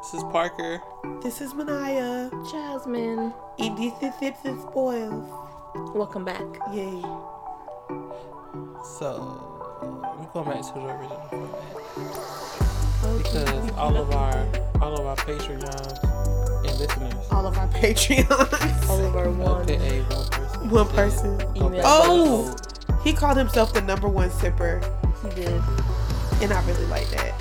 This is Parker. This is Manaya. Jasmine. Eat these Sips 'N' Spoils. Welcome back. Yay. So we're going back to the original format because all of our all of our Patreons and listeners, all of our Patreons. All of our one. aka one person, One person. Email. Oh! He called himself the number one sipper, He did. and I really like that.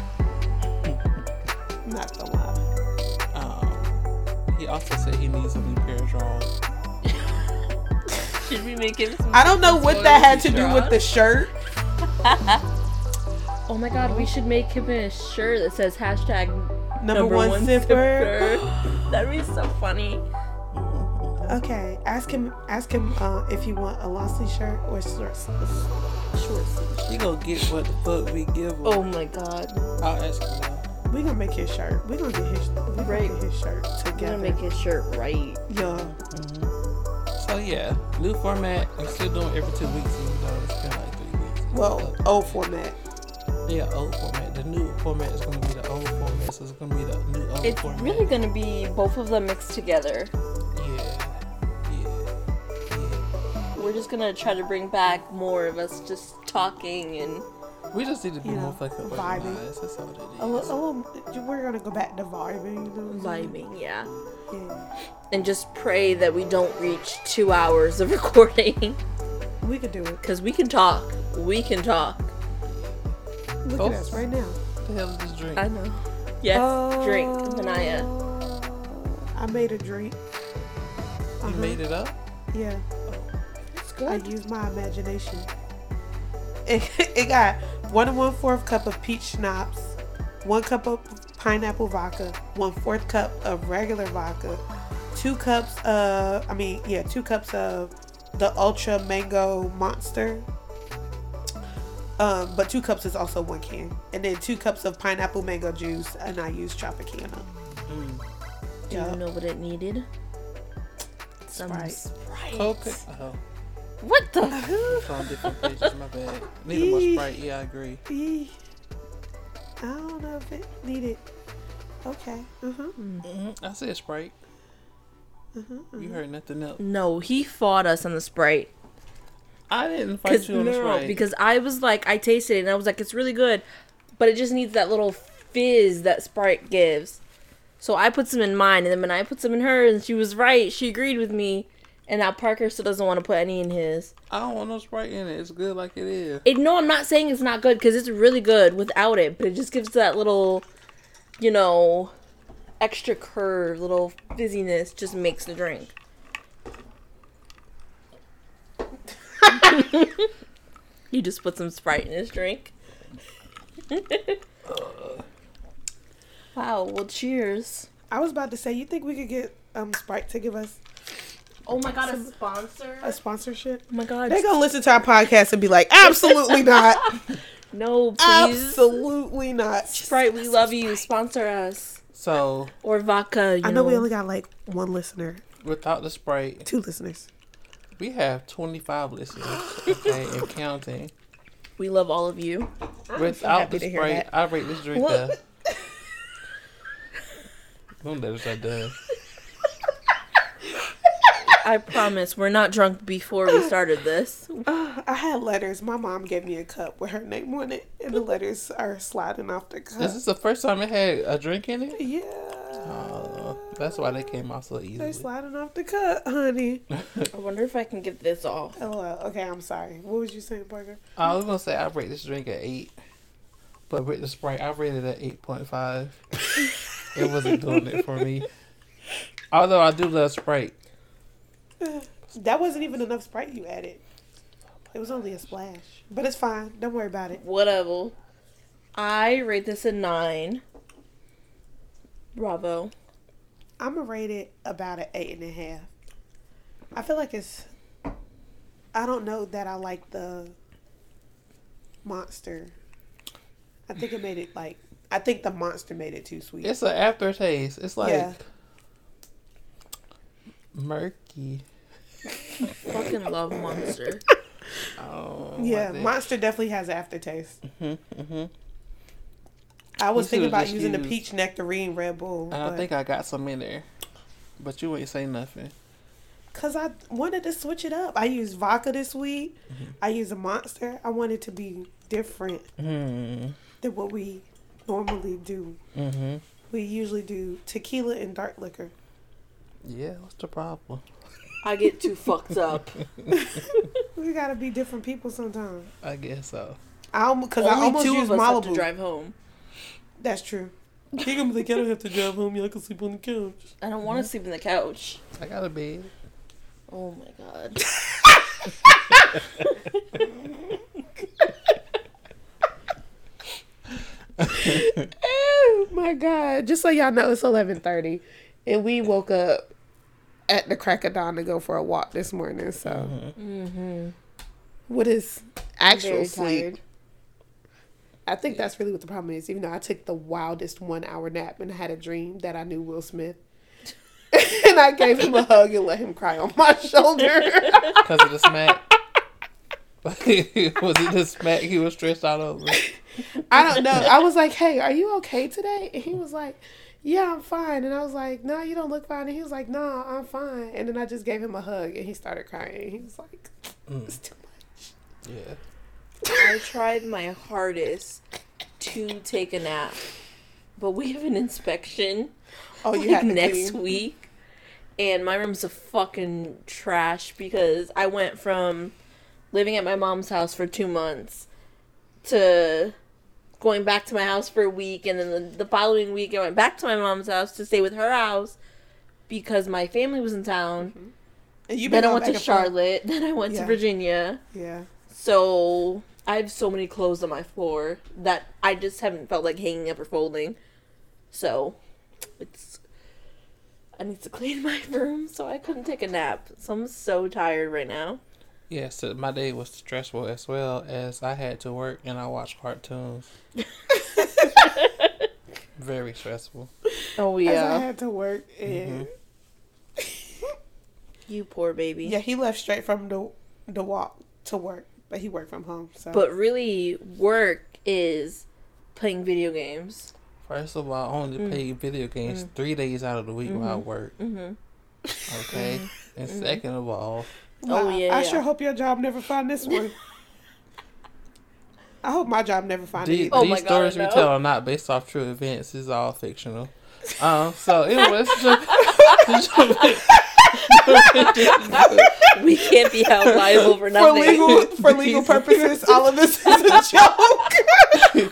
Also said he needs a new pair of drawers. Should we make him some I don't know what that had to do with the shirt. Oh my god, we should make him a shirt that says hashtag Number, one, sipper. sipper. That'd be so funny. Okay, ask him. Ask him uh, if you want a long sleeve shirt or short sleeve. Short sleeve. He gonna get what the fuck we give him. Oh my god. I'll ask him now. We gonna make his shirt. We gonna get his. We gonna Right. get his shirt together. We're gonna make his shirt right. yeah. Mm-hmm. So yeah, new format. I'm still doing every two weeks, even though it's been like three weeks. Well, old format. Yeah, old format. The new format is gonna be the old format, so it's gonna be the new old It's format. It's really gonna be both of them mixed together. Yeah, yeah, yeah. We're just gonna try to bring back more of us just talking and We just need to be You more know, fucking vibing. organized. That's all it is. A little, a little, we're gonna go back to vibing. You know what I'm saying? vibing, yeah. Yeah. And just pray that we don't reach two hours of recording. We could do it. Because we can talk. We can talk. Look Both. at us right now. What the hell is this drink? I know. Yes, drink, Manaya. I made a drink. You Uh-huh. made it up? Yeah. It's good. I good. used my imagination. It, it got one and one fourth cup of peach schnapps, one cup of pineapple vodka, one fourth cup of regular vodka, two cups of I mean yeah two cups of the ultra mango monster. Um, but two cups is also one can, and then two cups of pineapple mango juice, and I used Tropicana. Mm. Do Yeah. you know what it needed? Some Sprite. Sprite. Coca. Oh, What the? it's on different pages. My bad. Need a more Sprite. Yeah, I agree. Eee. I don't know if it needed. Okay. Uh huh. hmm I said Sprite. Mm-hmm. You heard nothing else. No, he fought us on the Sprite. I didn't fight Cause, you on the Sprite. because I was like, I tasted it and I was like, it's really good, but it just needs that little fizz that Sprite gives. So I put some in mine, and then when I put some in hers, and she was right, she agreed with me. And now Parker still doesn't want to put any in his. I don't want no Sprite in it. It's good like it is. It, no, I'm not saying it's not good because it's really good without it, but it just gives that little, you know, extra curve, little fizziness, just makes the drink. you just put some Sprite in his drink. wow, well, cheers. I was about to say, you think we could get um Sprite to give us Oh my god, a sponsor? a sponsorship? Oh my god. They're gonna listen to our podcast and be like, absolutely not, no, please. absolutely not. Sprite, we love you. Sponsor us. So Or vodka. You I know we only got like one listener, without the Sprite, two listeners. we have 25 listeners. Okay, and counting. We love all of you. Without happy the to hear Sprite, that. I rate this drink a. Don't let us that done. I promise we're not drunk before we started this. Uh, I had letters. My mom gave me a cup with her name on it, and the letters are sliding off the cup. Is this the first time it had a drink in it? yeah, Oh, that's why they came out so easily. they're sliding off the cup, honey. I wonder if I can get this off. Oh, well, okay. I'm sorry. What was you saying, Parker? I was gonna say I rate this drink at eight, but with the Sprite, I rated it at eight point five. it wasn't doing it for me. Although I do love Sprite. That wasn't even enough Sprite you added. It was only a splash, but it's fine. Don't worry about it. Whatever. I rate this a nine. Bravo. I'm gonna rate it about an eight and a half. I feel like it's. I don't know that I like the monster. I think it made it like. I think the monster made it too sweet. It's an aftertaste. It's like Yeah. Murky. Fucking love Monster. Oh, yeah, monster definitely has aftertaste. Mm-hmm. I was You thinking about just using the peach nectarine Red Bull. And I but- think I got some in there, but you ain't say nothing. Cause I wanted to switch it up. I used vodka this week. Mm-hmm. I used a monster. I wanted to be different Hmm. than what we normally do. Mm-hmm. We usually do tequila and dark liquor. Yeah. What's the problem? I get too fucked up. We gotta be different people sometimes. I guess so. I almost because I Only almost two used of us have to drive home. That's true. He gonna be like, I don't have to drive home. Y'all can sleep on the couch. I don't want to mm-hmm. sleep in the couch. I got a bed. Oh my god. Oh my god! Just so y'all know, it's eleven thirty, and we woke up at the crack of dawn to go for a walk this morning. So, Mm-hmm. what is actual sleep? tired. I think that's really what the problem is. Even though I took the wildest one hour nap and I had a dream that I knew Will Smith, and I gave him a hug and let him cry on my shoulder. Because of the smack. was it the smack he was stressed out over? I don't know. I was like, "Hey, are you okay today?" And he was like, "Yeah, I'm fine." And I was like, "No, you don't look fine." And he was like, "No, I'm fine." And then I just gave him a hug, and he started crying. He was like, mm. "It's too much." Yeah. I tried my hardest to take a nap, but we have an inspection Oh, you like had next clean. week, and my room's a fucking trash because I went from living at my mom's house for two months to going back to my house for a week, and then the, the following week I went back to my mom's house to stay with her house because my family was in town. Mm-hmm. And you've Then I went to back and forth. Charlotte. Then I went Yeah. to Virginia. Yeah. So I have so many clothes on my floor that I just haven't felt like hanging up or folding. So it's I need to clean my room, so I couldn't take a nap. So I'm so tired right now. Yeah, so my day was stressful as well as I had to work and I watched cartoons. Very stressful. Oh As I had to work, and mm-hmm. you poor baby. yeah, he left straight from the the walk to work, but he worked from home. So, But really, work is playing video games. First of all, I only Mm. play video games mm. three days out of the week while I mm-hmm. work. Mm-hmm. Okay? Mm-hmm. And second of all, Oh, yeah, I yeah. sure hope your job never find this one. I hope my job never find these, it. Oh these my God, stories we tell are not based off true events. It's all fictional. Um, so anyway, let's jump, let's jump We can't be held liable for for legal for legal purposes, all of this is a joke.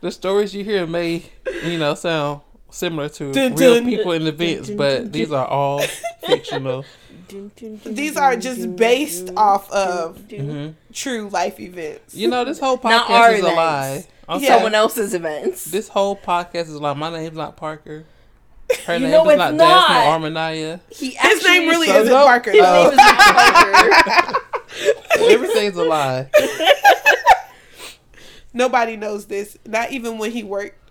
the stories you hear may, you know, sound similar to Dun, real dun. people in events, but these are all fictional. These are just based off of hmm true life events. You know, this whole Not our podcast is a lie. I'm Yeah. someone else's events. This whole podcast is a lie. My name's not Parker. Her You name know is it's not, not. Jasmine Armanaya. He His name really So isn't no- Parker. His though. name is not Parker. Everything's a lie. Nobody knows this. Not even when he worked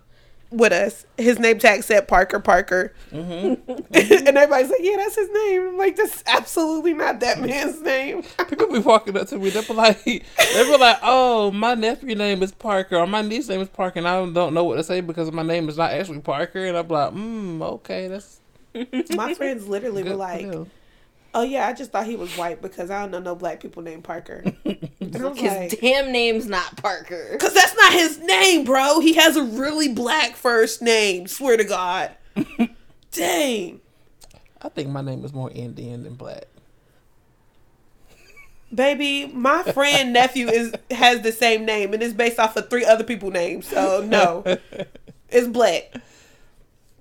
with us. His name tag said Parker Parker. Mm-hmm. and everybody's like, yeah, that's his name. I'm like, that's absolutely not that man's name. People be walking up to me. They be like, they be like, "Oh, my nephew name is Parker, or my niece name is Parker," and I don't know what to say because my name is not actually Parker. And I'm like, "Hmm, okay, that's My friends literally good were like, oh, yeah, I just thought he was white because I don't know no black people named Parker. And His like, damn name's not Parker. because that's not his name, bro. He has a really black first name. Swear to God. Dang. I think my name is more Indian than black. Baby, my friend nephew is has the same name and it's based off of three other people names. So no, it's black.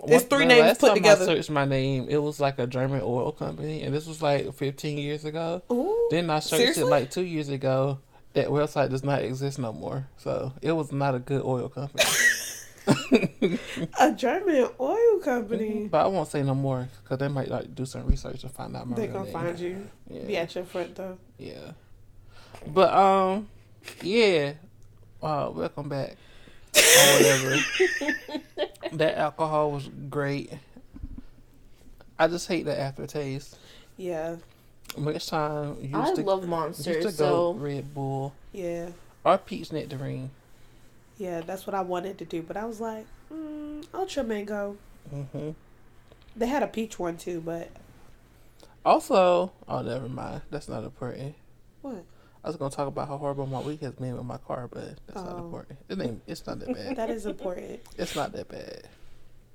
It's three names last put time together. I searched my name. It was like a German oil company, and this was like 15 years ago. Ooh, Then I searched seriously? it like two years ago. That website does not exist no more. So it was not a good oil company. a German oil company. but I won't say no more because they might like do some research and find out my They gonna name. find you. Yeah. Be at your front door. Yeah. But um, yeah. Uh, welcome back. Or whatever. that alcohol was great. I just hate the aftertaste. Yeah, Next time, used I to, love used monsters, to so go Red Bull yeah. or peach nectarine. Yeah, that's what I wanted to do, but I was like, mm, Ultra Mango. hmm They had a peach one too, but Also, oh, never mind. That's not important. what? I was gonna talk about how horrible my week has been with my car, but that's not Oh. important. It ain't, it's not that bad. That is important. it's not that bad.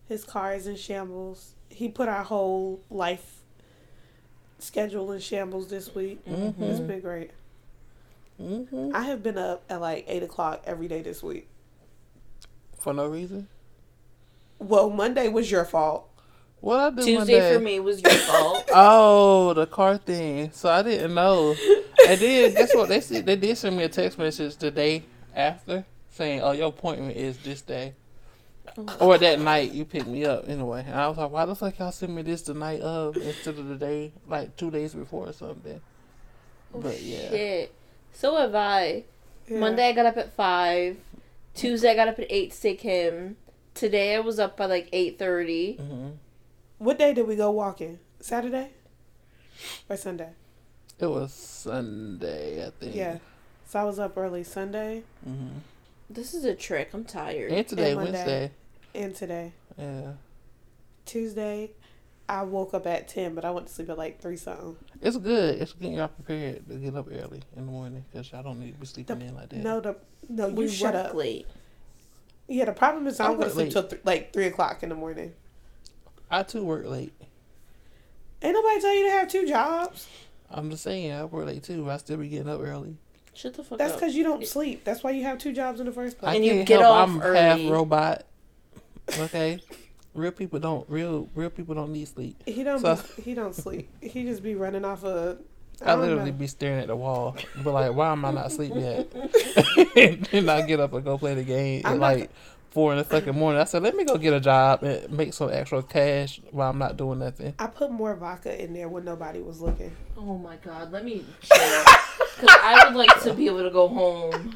His car is in shambles. He put our whole life schedule in shambles this week. Mm-hmm. It's been great. hmm I have been up at like eight o'clock every day this week. For no reason. Well, Monday was your fault. What I do Tuesday Monday? for me was your fault. Oh, the car thing. So I didn't know. and then guess what? They said they did send me a text message the day after saying, "Oh, your appointment is this day." Or that night you picked me up anyway. And I was like, why the fuck y'all send me this the night of instead of the day like two days before or something? But yeah. Shit. So have I. Yeah. Monday I got up at five. Tuesday I got up at eight to take him. Today I was up by like eight thirty. hmm What day did we go walking? Saturday or Sunday? It was Sunday, I think. Yeah. So I was up early Sunday hmm This is a trick. I'm tired. And today, Monday. Wednesday. and today. Yeah. Tuesday, I woke up at 10, but I went to sleep at like 3 something. It's good. It's getting y'all prepared to get up early in the morning because y'all don't need to be sleeping The- in like that. No, the, no, you we shut work up. late. Yeah, the problem is I I'm going to sleep late. till th- like 3 o'clock in the morning. I too work late. Ain't nobody tell you to have two jobs. I'm just saying, I work late too. I still be getting up early. Shut the fuck up. That's up. because you don't sleep. That's why you have two jobs in the first place. I And you can't get help. off I'm early. half robot. Okay, real people don't real real people don't need sleep. He don't. So- be, he don't sleep. He just be running off of. I, I, don't literally know. be staring at the wall, but like, why am I not asleep yet? and I get up and go play the game I'm not- like four in the fucking morning. I said, let me go get a job and make some extra cash while I'm not doing nothing. I put more vodka in there when nobody was looking. Oh my god, let me chill. Because I would like to be able to go home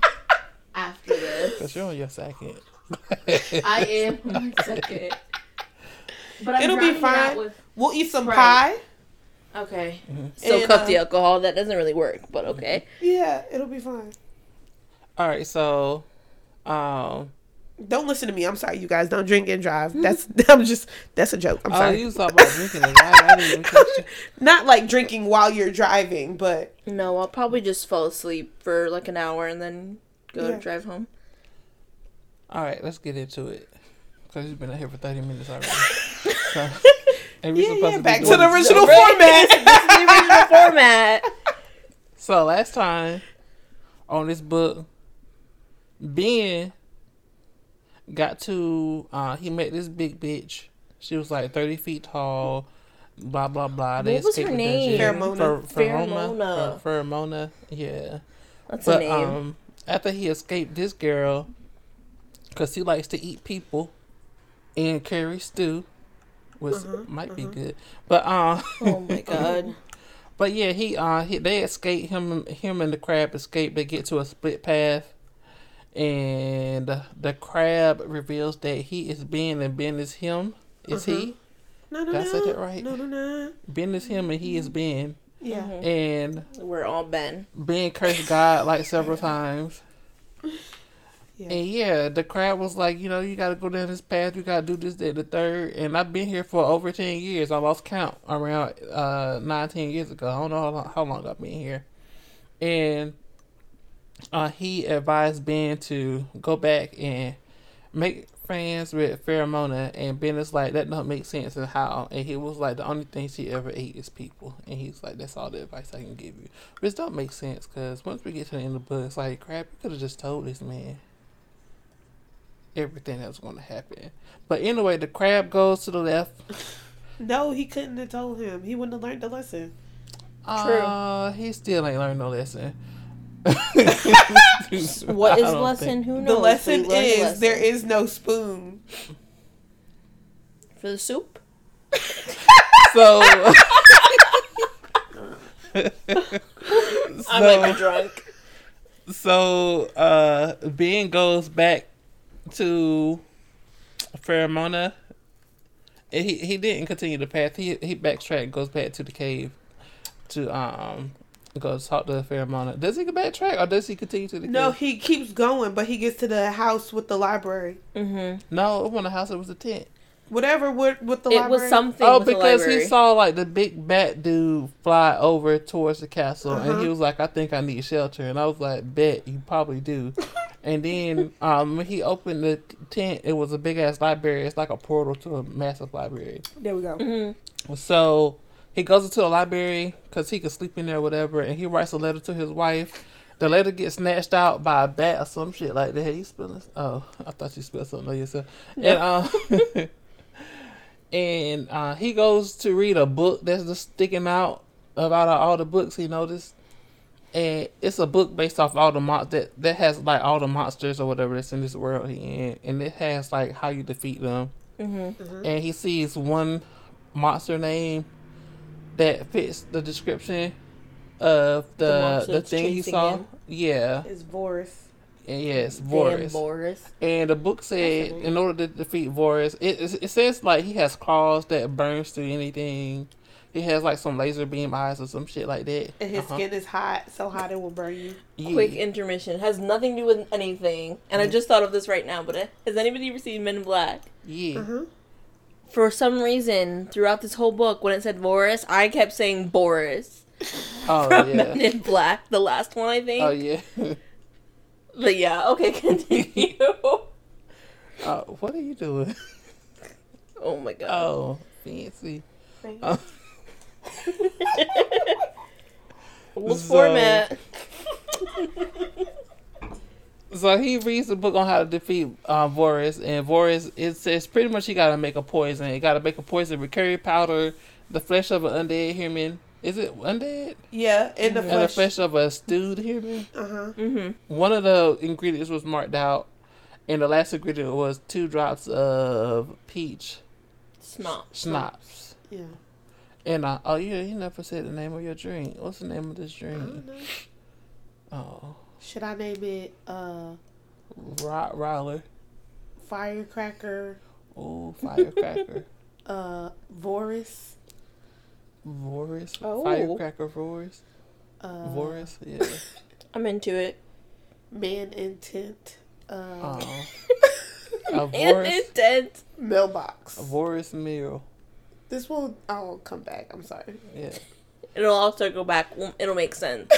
after this. Cause you're on your second. I am on my second. But I'm It'll be drowning it out fine. With, We'll eat some Right. pie. okay. Mm-hmm. So And, cut the uh, alcohol. That doesn't really work, but okay. Yeah, it'll be fine. All right, so, um, Don't listen to me. I'm sorry, you guys. Don't drink and drive. Hmm? That's I'm just that's a joke. I'm oh, sorry. you was talking about drinking and driving. I didn't even. Not like drinking while you're driving, but No, I'll probably just fall asleep for like an hour and then go Yeah. drive home. All right, let's get into it. Because you've been out here for 30 minutes already. so, and we yeah, supposed yeah. to Back to doing the this- original Right. format. That's the original format. So, last time on this book, Ben got to, uh, he met this big bitch. She was like 30 feet tall, blah, blah, blah. They What was her escaped name? dungeon. Pheromona. Pher- Pheromona. Pheromona, yeah. That's But a name. um, after he escaped this girl, because he likes to eat people and carry stew, which Uh-huh, might be good. But um, oh my god. but yeah, he uh, he, they escape him. Him and the crab escape. They get to a split path, and the crab reveals that he is Ben and Ben is him. Is he? No, no, Did I no. say that right? No, no, no. Ben is him, and he is Ben. Yeah. Mhm. And We're all Ben. Ben cursed God like several times. Yeah. And yeah, the crowd was like, you know, you got to go down this path. You got to do this, that, the third. And I've been here for over 10 years. I lost count around uh, 19 years ago. I don't know how long, how long I've been here. And uh, he advised Ben to go back and make friends with Pheromona. And Ben is like, that don't make sense and how. And he was like, the only thing she ever ate is people. And he's like, that's all the advice I can give you. Which don't make sense because once we get to the end of the book, it's like, crap, you could have just told this man everything that was going to happen. But anyway, the crab goes to the left. No, he couldn't have told him. He wouldn't have learned the lesson. Uh, he still ain't learned no lesson. What I is don't the lesson? think- Who knows? The lesson learned is lesson. there is no spoon. for the soup. So, I might be drunk. so uh, Ben goes back to Pheromona. And he he didn't continue the path. He he backtracked, goes back to the cave to um Go talk to Pheromona. Does he go backtrack or does he continue to the No, cave? he keeps going, but he gets to the house with the library. Mm-hmm. No, it wasn't a house. It was a tent. Whatever with, with the It library. was something. Oh, with the because he saw like the big bat dude fly over towards the castle, and Uh-huh. he was like, "I think I need shelter," and I was like, "Bet you probably do." and then um, when he opened the tent, it was a big ass library. It's like a portal to a massive library. There we go. Mm-hmm. So he goes into the library because he could sleep in there, or whatever, and he writes a letter to his wife. The letter gets snatched out by a bat or some shit like that. You spilling? Oh, I thought you spilled something on yourself. And um, and uh, he goes to read a book that's just sticking out about all the books he noticed. And it's a book based off all the mon- that that has like all the monsters or whatever that's in this world he in, and it has like how you defeat them Mhm. and he sees one monster name that fits the description of The the the, thing he saw. him. Yeah, It's Voris. and yes, Damn Vorus. Boris. And the book said, in order to defeat Vorus, it, it it says like he has claws that burns through anything. He has like some laser beam eyes or some shit like that. And his Uh-huh. skin is hot, so hot it will burn you. Yeah. Quick intermission has nothing to do with anything, and I just thought of this right now. But uh, has anybody ever seen Men in Black? Yeah. Uh-huh. For some reason, throughout this whole book, when it said Boris, I kept saying Boris Oh from yeah. Men in Black, the last one I think. Oh yeah. But yeah, okay, continue. oh, what are you doing? oh my god. Oh, fancy. Oh. What so- format? So he reads the book on how to defeat uh, Vorus, and Vorus it says pretty much he got to make a poison. He got to make a poison with curry powder, the flesh of an undead human. Is it undead? Yeah, in the And the flesh. flesh of a stewed human. Uh-huh. Mm-hmm. One of the ingredients was marked out, and the last ingredient was two drops of peach Snot. schnapps. Yeah. And uh, oh yeah, he never said the name of your drink. What's the name of this I drink? don't know. Oh, Should I name it uh Rot Roller. firecracker Oh, firecracker. uh Voris? Vorus. Oh. Firecracker Vorus. Uh Vorus. Yeah. I'm into it. man intent. Uh Oh. a And intent. mailbox. A Vorus meal. This will I'll come back. I'm sorry. Yeah. It'll also go back. It'll make sense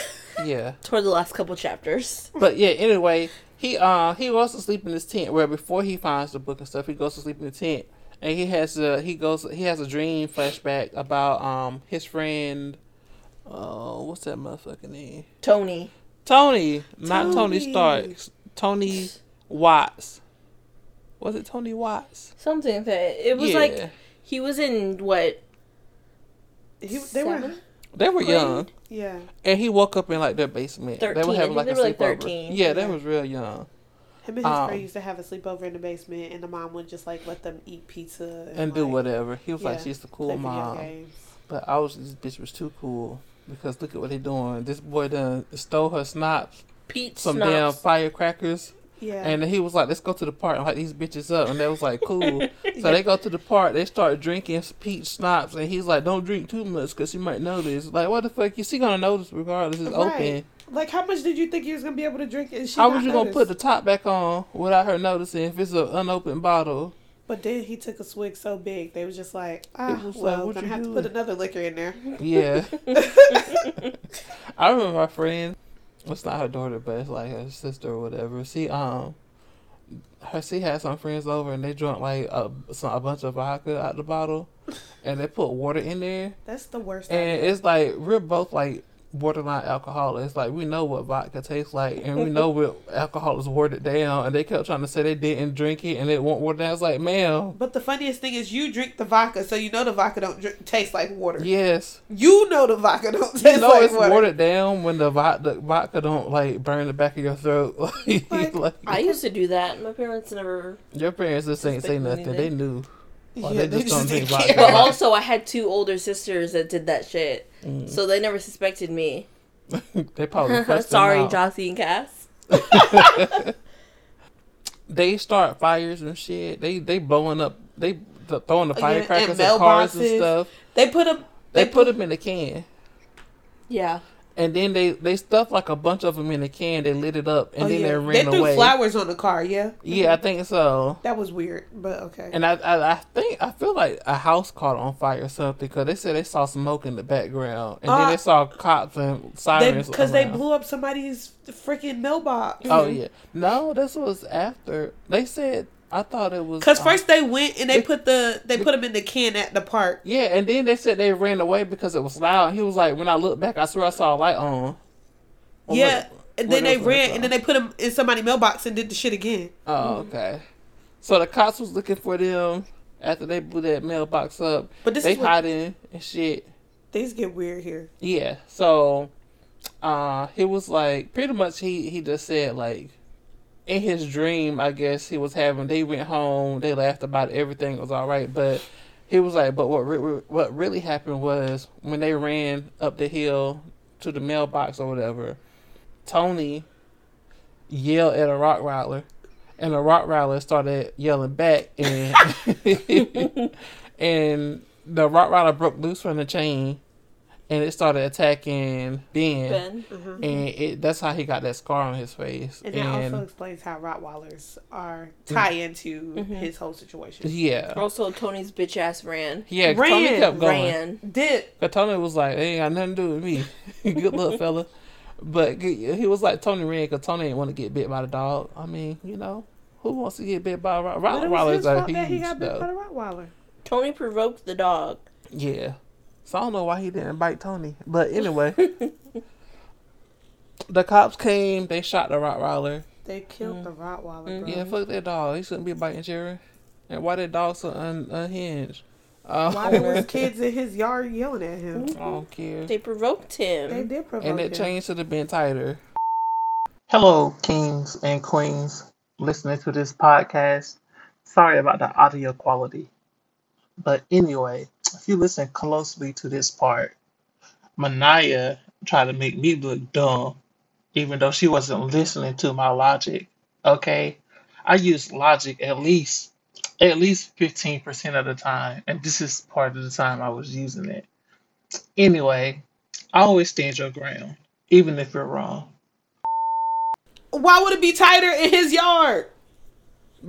Yeah. toward the last couple chapters. But yeah, anyway, he uh he goes to sleep in his tent where before he finds the book and stuff, he goes to sleep in the tent. And he has a he goes he has a dream flashback about um his friend oh what's that motherfucking name? Tony. Tony. Not Tony Tony. Stark. Tony Watts. Was it Tony Watts? Something like that. It was Yeah. like he was in what? He, they were? They were Grade? young. Yeah. And he woke up in like their basement. They 13. were I having think like they a were, like, sleepover. 13. Yeah, they Yeah. was real young. Him and his Um, friend used to have a sleepover in the basement, and the mom would just like let them eat pizza and, And do whatever. He was like, she's the play cool mom. games. But I was this bitch was too cool because look at what they doing. This boy done stole her schnapps, Pete some damn firecrackers, Yeah. and he was like, "Let's go to the park and light these bitches up." And they was like, "Cool." so they go to the park. They start drinking peach schnapps, and he's like, "Don't drink too much because you might notice." Like, what the fuck? You see, gonna notice regardless. It's Right. open. like, how much did you think you was gonna be able to drink? And she How was you gonna put the top back on without her noticing if it's an unopened bottle? But then he took a swig so big, they was just like, ah, was like, well, what gonna have to put another liquor in there. Yeah. I remember my friend. It's not her daughter, but it's like her sister or whatever. She um, her she had some friends over and they drank like a some, a bunch of vodka out the bottle, and they put water in there, That's the worst. and idea. it's like we're both like borderline alcoholics. Like we know what vodka tastes like, and we know what alcohol is watered down. And they kept trying to say they didn't drink it and it won't water down. It's like, ma'am, But the funniest thing is, you drink the vodka, so you know the vodka don't drink, taste like water. yes. You know the vodka don't taste You know like it's water. watered down when the vodka, the vodka don't like burn the back of your throat. like, Like, like, I used to do that. My parents never. your parents just ain't say Suspect nothing. They knew. Well, Yeah, they just don't drink didn't vodka. care. But also, I had two older sisters that did that shit, Mm. so they never suspected me. they probably cussed Sorry, out. Jossie and Cass. They start fires and shit. They they blowing up. They th- throwing the firecrackers and at cars and stuff. They put them. They, put them in a can. Yeah. And then they they stuffed like a bunch of them in a can. They lit it up, and Oh, then yeah. they ran away. They threw away. flowers on the car. Yeah, Yeah, I think so. that was weird, but okay. And I, I, I think I feel like a house caught on fire or something because they said they saw smoke in the background, and then Uh, they saw cops and They sirens. because they around. blew up somebody's freaking mailbox. Oh yeah, no, this was after they said. I thought it was Because uh, first they went and they Be- put the they put them in the can at the park. Yeah, and then they said they ran away because it was loud. He was like, when I looked back, I swear I saw a light on. Or yeah, what- and then they ran and then they put them in somebody's mailbox and did the shit again. Oh, okay. So the cops was looking for them after they blew that mailbox up. But this they is what hiding and shit. things get weird here. Yeah. So, uh, he was like, pretty much he he just said like, in his dream, I guess he was having. They went home. They laughed about it, everything was all right, but. He was like, but what re- what really happened was when they ran up the hill to the mailbox or whatever, Tony yelled at a rock Rottweiler, and the Rottweiler started yelling back, and and the Rottweiler broke loose from the chain, and it started attacking Ben, Ben. Mm-hmm. and it, that's how he got that scar on his face. And that also explains how Rottweilers are mm-hmm. tie into mm-hmm. his whole situation. yeah, Also, Tony's bitch ass ran. yeah, Tony kept going. Ran. Did But Tony was like, "It ain't got nothing to do with me. Good luck, fella." But he was like Tony ran because Tony didn't want to get bit by the dog. I mean, you know, who wants to get bit by a Rott- but it Rottweilers? Are fault that he got bit by though. the Rottweiler. Tony provoked the dog. Yeah. So I don't know why he didn't bite Tony. But anyway, the cops came. They shot the Rottweiler. They killed the mm-hmm. Rottweiler. Mm-hmm. Bro. Yeah, fuck that dog. He shouldn't be biting Jerry. And why that dog so un- unhinged? Uh, Why there was kids in his yard yelling at him? Mm-hmm. I don't care. They provoked him. They did provoke And that him. chain should have been tighter. Hello, kings and queens listening to this podcast. Sorry about the audio quality. But anyway, if you listen closely to this part, Manaya tried to make me look dumb, even though she wasn't listening to my logic. Okay? I use logic at least at least 15% of the time, and this is part of the time I was using it. Anyway, I always stand your ground, even if you're wrong. Why would it be tighter in his yard?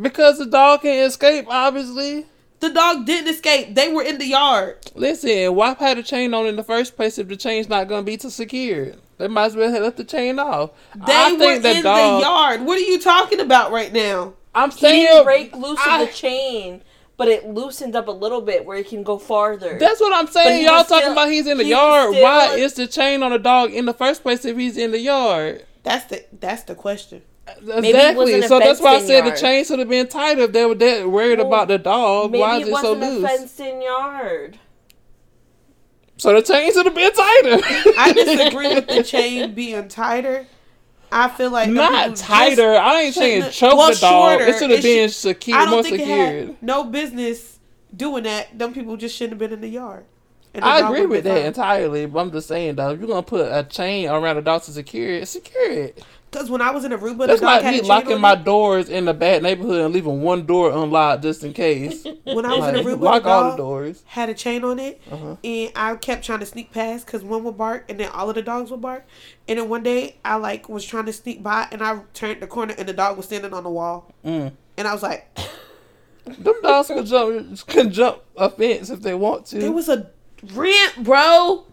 Because the dog can't escape, obviously. The dog didn't escape. They were in the yard. Listen, why had a chain on in the first place if the chain's not going to be too secured? They might as well have left the chain off. They I were think in the yard. What are you talking about right now? I'm He saying didn't break loose I- of the chain, but it loosened up a little bit where it can go farther. That's what I'm saying. Y'all talking still- about he's in the he yard. still- Why is the chain on the dog in the first place if he's in the yard? That's the that's the question. It Exactly. wasn't So that's why I fenced-in said the yard. chain should have been tighter if they were that worried Well, about the dog. Maybe Why is it so wasn't a loose? fenced-in yard. So the chain should have been tighter. I disagree with the chain being tighter. I feel like Not tighter. I ain't saying shouldn't- choke well, the dog. shorter. It should have been should- secure, I don't more think it secured. had no business doing that. Them people just shouldn't have been in the yard. And the I agree with that fine. entirely, but I'm just saying though, if you're gonna put a chain around a dog to secure it, secure it. Cause when I was in Aruba, That's the like me a locking my doors in the bad neighborhood and leaving one door unlocked just in case. When I was like, in Aruba, lock the all the doors. had a chain on it, Uh-huh. and I kept trying to sneak past because one would bark, and then all of the dogs would bark. And then one day, I like was trying to sneak by, and I turned the corner, and the dog was standing on the wall, Mm. and I was like, Them dogs can jump can jump a fence if they want to. "There to. was a rent, bro."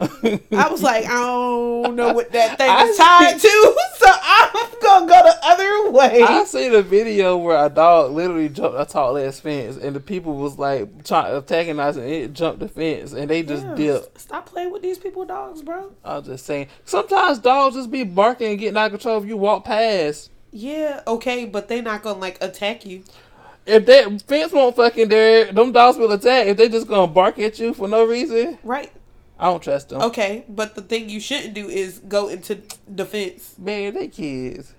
I was like, I don't know what that thing I was tied to, so I'm gonna go the other way. I seen a video where a dog literally jumped a tall ass fence and the people was like trying attacking us and it jumped the fence and they just Yeah, dipped. Stop playing with these people dogs, bro. I was just saying. Sometimes dogs just be barking and getting out of control if you walk past. Yeah, okay, but they're not gonna like attack you. If that fence won't fucking there, them dogs will attack. If they just gonna bark at you for no reason, Right. I don't trust them. Okay, but the thing you shouldn't do is go into defense. Man, they kids.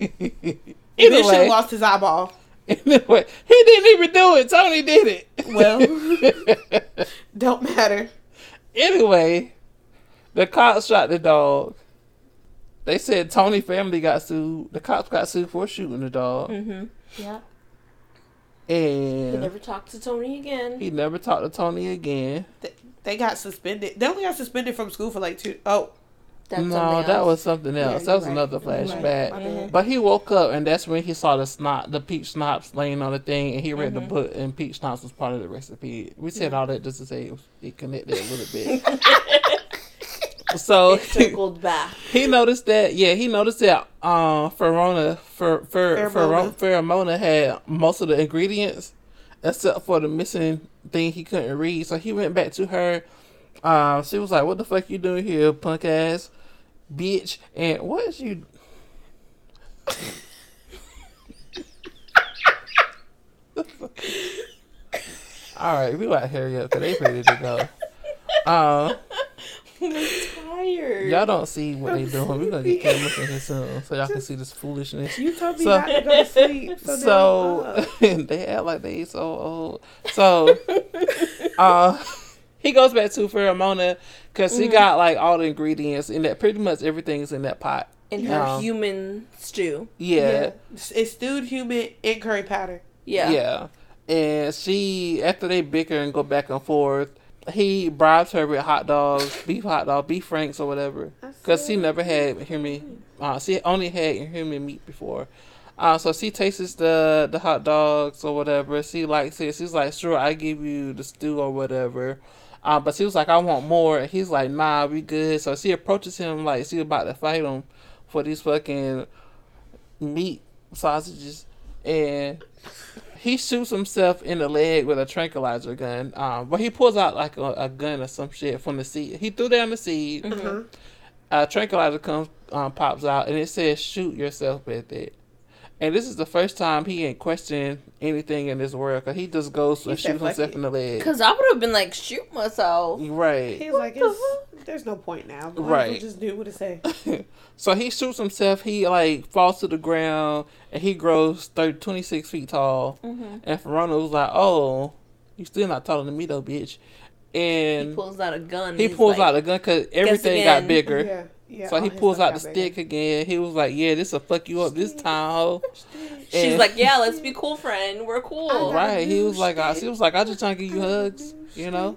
Anyway. should anyway, lost his eyeball. anyway, he didn't even do it. Tony did it. Well, don't matter. anyway, the cops shot the dog. They said Tony family got sued. The cops got sued for shooting the dog, Mm-hmm. Yeah. And he never talked to Tony again. he never talked to Tony again. They, they got suspended. They only got suspended from school for like two. Oh, That's no, that was something else. Yeah, that was right. another You're right. flashback. My bad. But he woke up, and that's when he saw the snot, the peach schnapps laying on the thing, and he read Mm-hmm. the book, and peach schnapps was part of the recipe. We said all that just to say it, connected a little bit. so It circled back. he noticed that, yeah, he noticed that uh, Pherona, Fer, Fer, Pheromona. Pheromona. Pheromona had most of the ingredients, except for the missing thing he couldn't read. So he went back to her. Uh, she was like, "What the fuck you doing here, punk ass bitch?" And what is you? All right, we got up because they ready to go. Uh, I'm tired. y'all don't see what they doing. We're gonna get cameras in here soon, so y'all can see this foolishness. You told me So- not to go to sleep. So, So, now I'm up. they act like they so old. So, uh, he goes back to Pheromona because he got like all the ingredients and that pretty much everything is in that pot. In her Um, human stew. Yeah, It's stewed human and curry powder. Yeah. yeah. And she, after they bicker and go back and forth, he bribes her with hot dogs, beef hot dog, beef franks or whatever, because she never had human. Uh, she only had human meat before. Uh, so she tastes the the hot dogs or whatever. She likes it. She's like, sure, I give you the stew or whatever. Uh, but she was like, I want more. And he's like, nah, we good. So she approaches him like she about to fight him for these fucking meat sausages, and he shoots himself in the leg with a tranquilizer gun. Um, but he pulls out like a, a gun or some shit from the seat. He threw down the seat. Uh-huh. A tranquilizer comes, um, pops out, and it says "shoot yourself" with it. And this is the first time he ain't questioned anything in this world, cause he just goes and shoots "Fuck himself it." in the leg. Because I would have been like, shoot myself. Right. He's like, it's, there's no point now. Might as Right. Just do what it say. So he shoots himself. He like falls to the ground, and he grows 30, 26 feet tall. Mm-hmm. And Verona was like, "Oh, you still not taller than me though, bitch." And He pulls out a gun. he pulls like, out the gun because everything again. got bigger. Yeah. Yeah. So he pulls out the got bigger. stick again. He was like, "Yeah, this will fuck you up this time, ho." She's like, yeah, let's be cool, friend. We're cool. "Right." He was new like, I, stick. "She was like, I just trying to give you hugs, you know."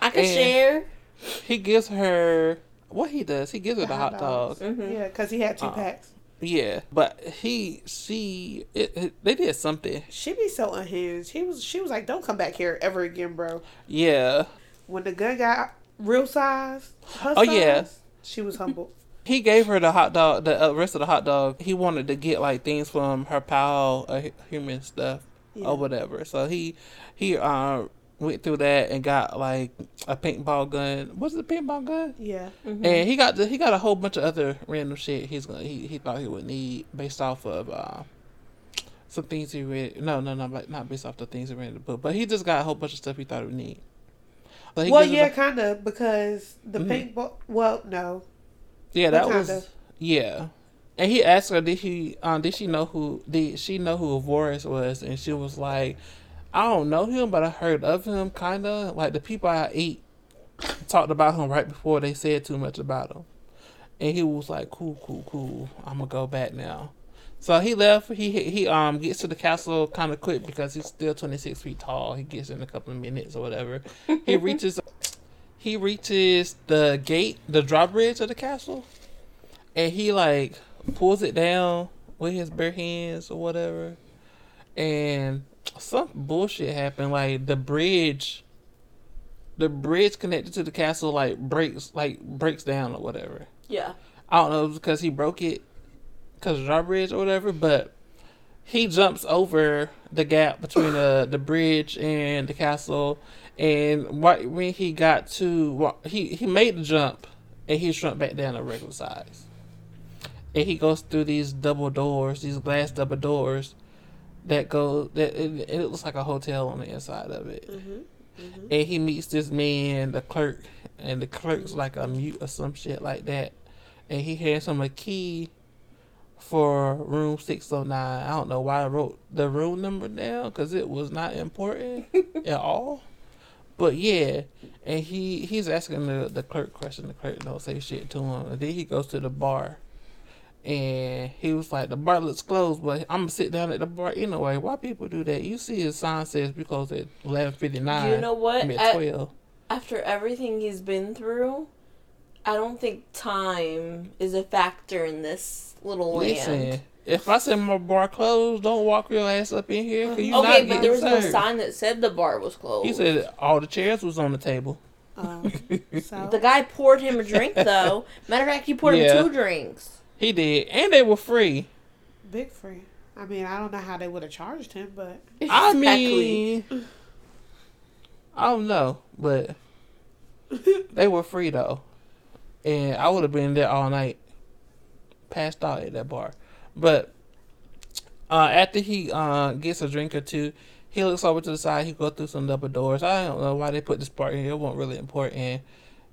I can And- share. He gives her what he does. He gives her the, hot dog. dogs. Mhm. Yeah, because he had two Uh, packs. Yeah, but he, she, it, it, they did something. She be so unhinged. He was. She was like, "Don't come back here ever again, bro." Yeah, When the gun got real size, her Oh, size, yeah. she was humbled. he gave her the hot dog, the uh, rest of the hot dog. He wanted to get like things from her pal, uh, human stuff Yeah. or whatever. So he, he uh went through that and got like a paintball gun. Was it a paintball gun? Yeah. Mhm. And he got the, he got a whole bunch of other random shit he's gonna he, he thought he would need based off of uh some things he read. No, no, no, like not based off the things he read in the book, but he just got a whole bunch of stuff he thought he would need. So he Well, yeah, the- kind of because the Mhm. paintball. Well, no. yeah, that was kinda. yeah. And he asked her, did he um did she know who did she know who Voris was? And she was like, I don't know him, but I heard of him, kind of like the people I ate talked about him right before they said too much about him. And he was like, "Cool, cool, cool. I'm gonna go back now." So he left. He he um gets to the castle kind of quick because he's still 26 feet tall. He gets in a couple of minutes or whatever. He reaches he reaches the gate, the drawbridge of the castle, and he like pulls it down with his bare hands or whatever. And some bullshit happened. Like the bridge the bridge connected to the castle like breaks like breaks down or whatever. yeah. I don't know because he broke it because of drawbridge or whatever, but he jumps over the gap between the the bridge and the castle, and right when he got to he he made the jump, and he shrunk back down to regular size, and he goes through these double doors, these glass double doors, that go that it, it looks like a hotel on the inside of it Mm-hmm. and he meets this man, the clerk, and the clerk's like a mute or some shit like that, and he hands him a key for room six oh nine. I don't know why I wrote the room number down because it was not important at all. But yeah, and he he's asking the the clerk question. The clerk don't say shit to him, and then he goes to the bar. And he was like, the bar looks closed, but I'm gonna sit down at the bar anyway. Why people do that? You see, his sign says we close at eleven fifty nine. You know what? I mean, At- 12. after everything he's been through, I don't think time is a factor in this little Listen, land. if I say my bar closed, don't walk your ass up in here. Cause you Okay, not but there was getting no sign that said the bar was closed. He said all the chairs was on the table. Um, so the guy poured him a drink though. Matter of fact, he poured Yeah. him two drinks. He did, and they were free. big free. I mean, I don't know how they would have charged him, but I mean, I don't know, but they were free though, and I would have been there all night, passed out at that bar. But uh, after he uh, gets a drink or two, he looks over to the side. He goes through some double doors. I don't know why they put this part in here. It wasn't really important.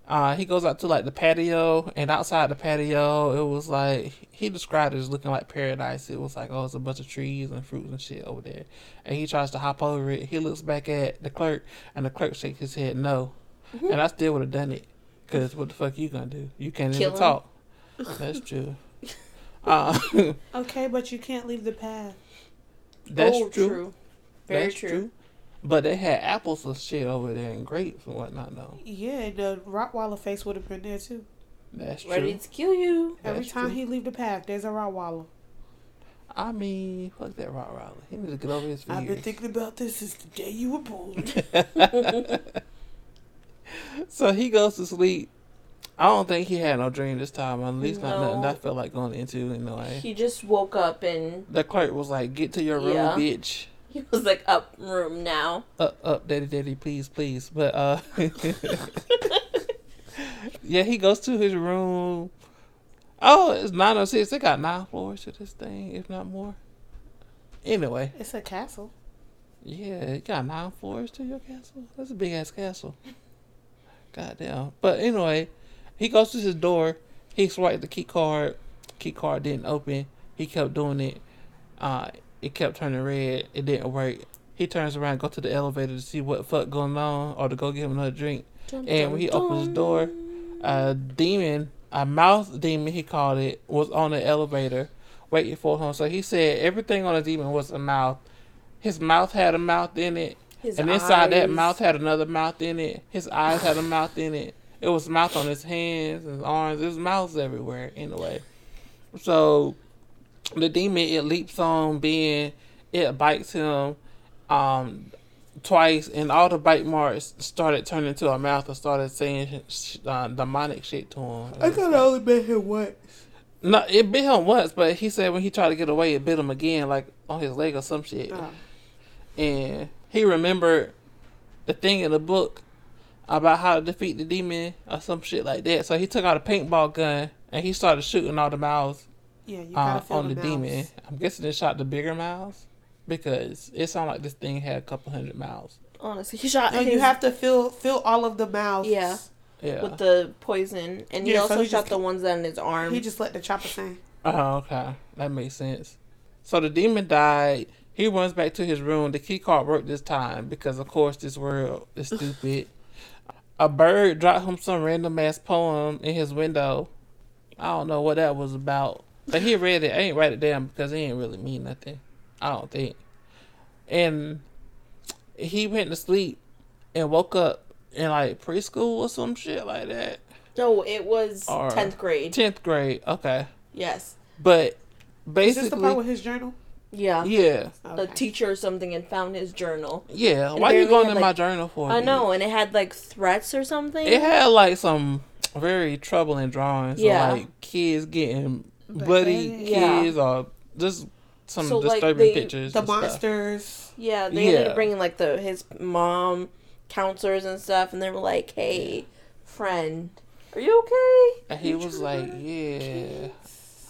Uh, he goes out to like the patio, and outside the patio, it was like he described it as looking like paradise. It was like oh, it's a bunch of trees and fruits and shit over there. And he tries to hop over it. He looks back at the clerk, and the clerk shakes his head no. And I still would have done it, cause what the fuck you gonna do? You can't Kill even him? talk. That's true. Uh, okay, but you can't leave the path. that's Oh, true. Very That's true. But they had apples and shit over there and grapes and whatnot though. Yeah, and the Rottweiler face would have been there too. That's true. Ready to kill you. Every time true. he leave the path, there's a Rottweiler. I mean, fuck that Rottweiler. He need to get over his fears. I've been thinking about this since the day you were born. so he goes to sleep. I don't think he had no dream this time. At least not nothing I felt like going into anyway. Eh? He just woke up and The clerk was like, "Get to your room, Yeah. bitch." He was like up room now. Up, up, daddy, daddy, please, please. But uh, yeah, he goes to his room. Oh, it's nine oh six. They got nine floors to this thing, if not more. Anyway, it's a castle. yeah, you got nine floors to your castle. That's a big ass castle. Goddamn. But anyway, he goes to his door. He swiped the key card. Key card didn't open. He kept doing it. Uh, it kept turning red. It didn't work. He turns around, go to the elevator to see what fuck going on, or to go get him another drink. And when he opens his door, a demon, a mouth demon, he called it, was on the elevator waiting for him. So he said everything on the demon was a mouth. His mouth had a mouth in it, His and inside that mouth had another mouth in it. His eyes had a mouth in it. It was mouth on his hands and his arms. There's mouths everywhere anyway. So the demon it leaps on Ben, it bites him um twice and all the bite marks started turning to a mouth and started saying sh- uh, demonic shit to him. I thought I only been here once. No, it bit him once, but he said when he tried to get away, it bit him again, like on his leg or some shit. Oh. And he remembered the thing in the book about how to defeat the demon or some shit like that. So he took out a paintball gun and he started shooting all the mouths Yeah, you gotta uh, on the, the, demon. I'm guessing they shot the bigger mouths because it sounded like this thing had a couple hundred mouths. Honestly, he shot. And his, you have to fill feel all of the mouths. Yeah. Yeah. with the poison, and he Yeah, so also he shot the ones on his arm. He just let the chopper sing. Oh, okay. That makes sense. So the demon died. He runs back to his room. The key card worked this time because, of course, this world is stupid. A bird dropped him some random ass poem in his window. I don't know what that was about. But he read it. I ain't write it down because it ain't really mean nothing. I don't think. And he went to sleep and woke up in like preschool or some shit like that. no, it was Or- tenth grade. 10th grade. Okay. Yes. But Is this the part basically, with his journal? Yeah. yeah. A teacher or something and found his journal. Yeah, And why you going had, in my journal for? I know, and it had like threats or something. It had like some very troubling drawings. Yeah. of, like kids getting bloody Yeah. kids or just some So, like, disturbing they- pictures. The and stuff. monsters. Yeah, they ended up bringing like the his mom, counselors and stuff, and they were like, "Hey, friend, are you okay?" And he was like, "Yeah,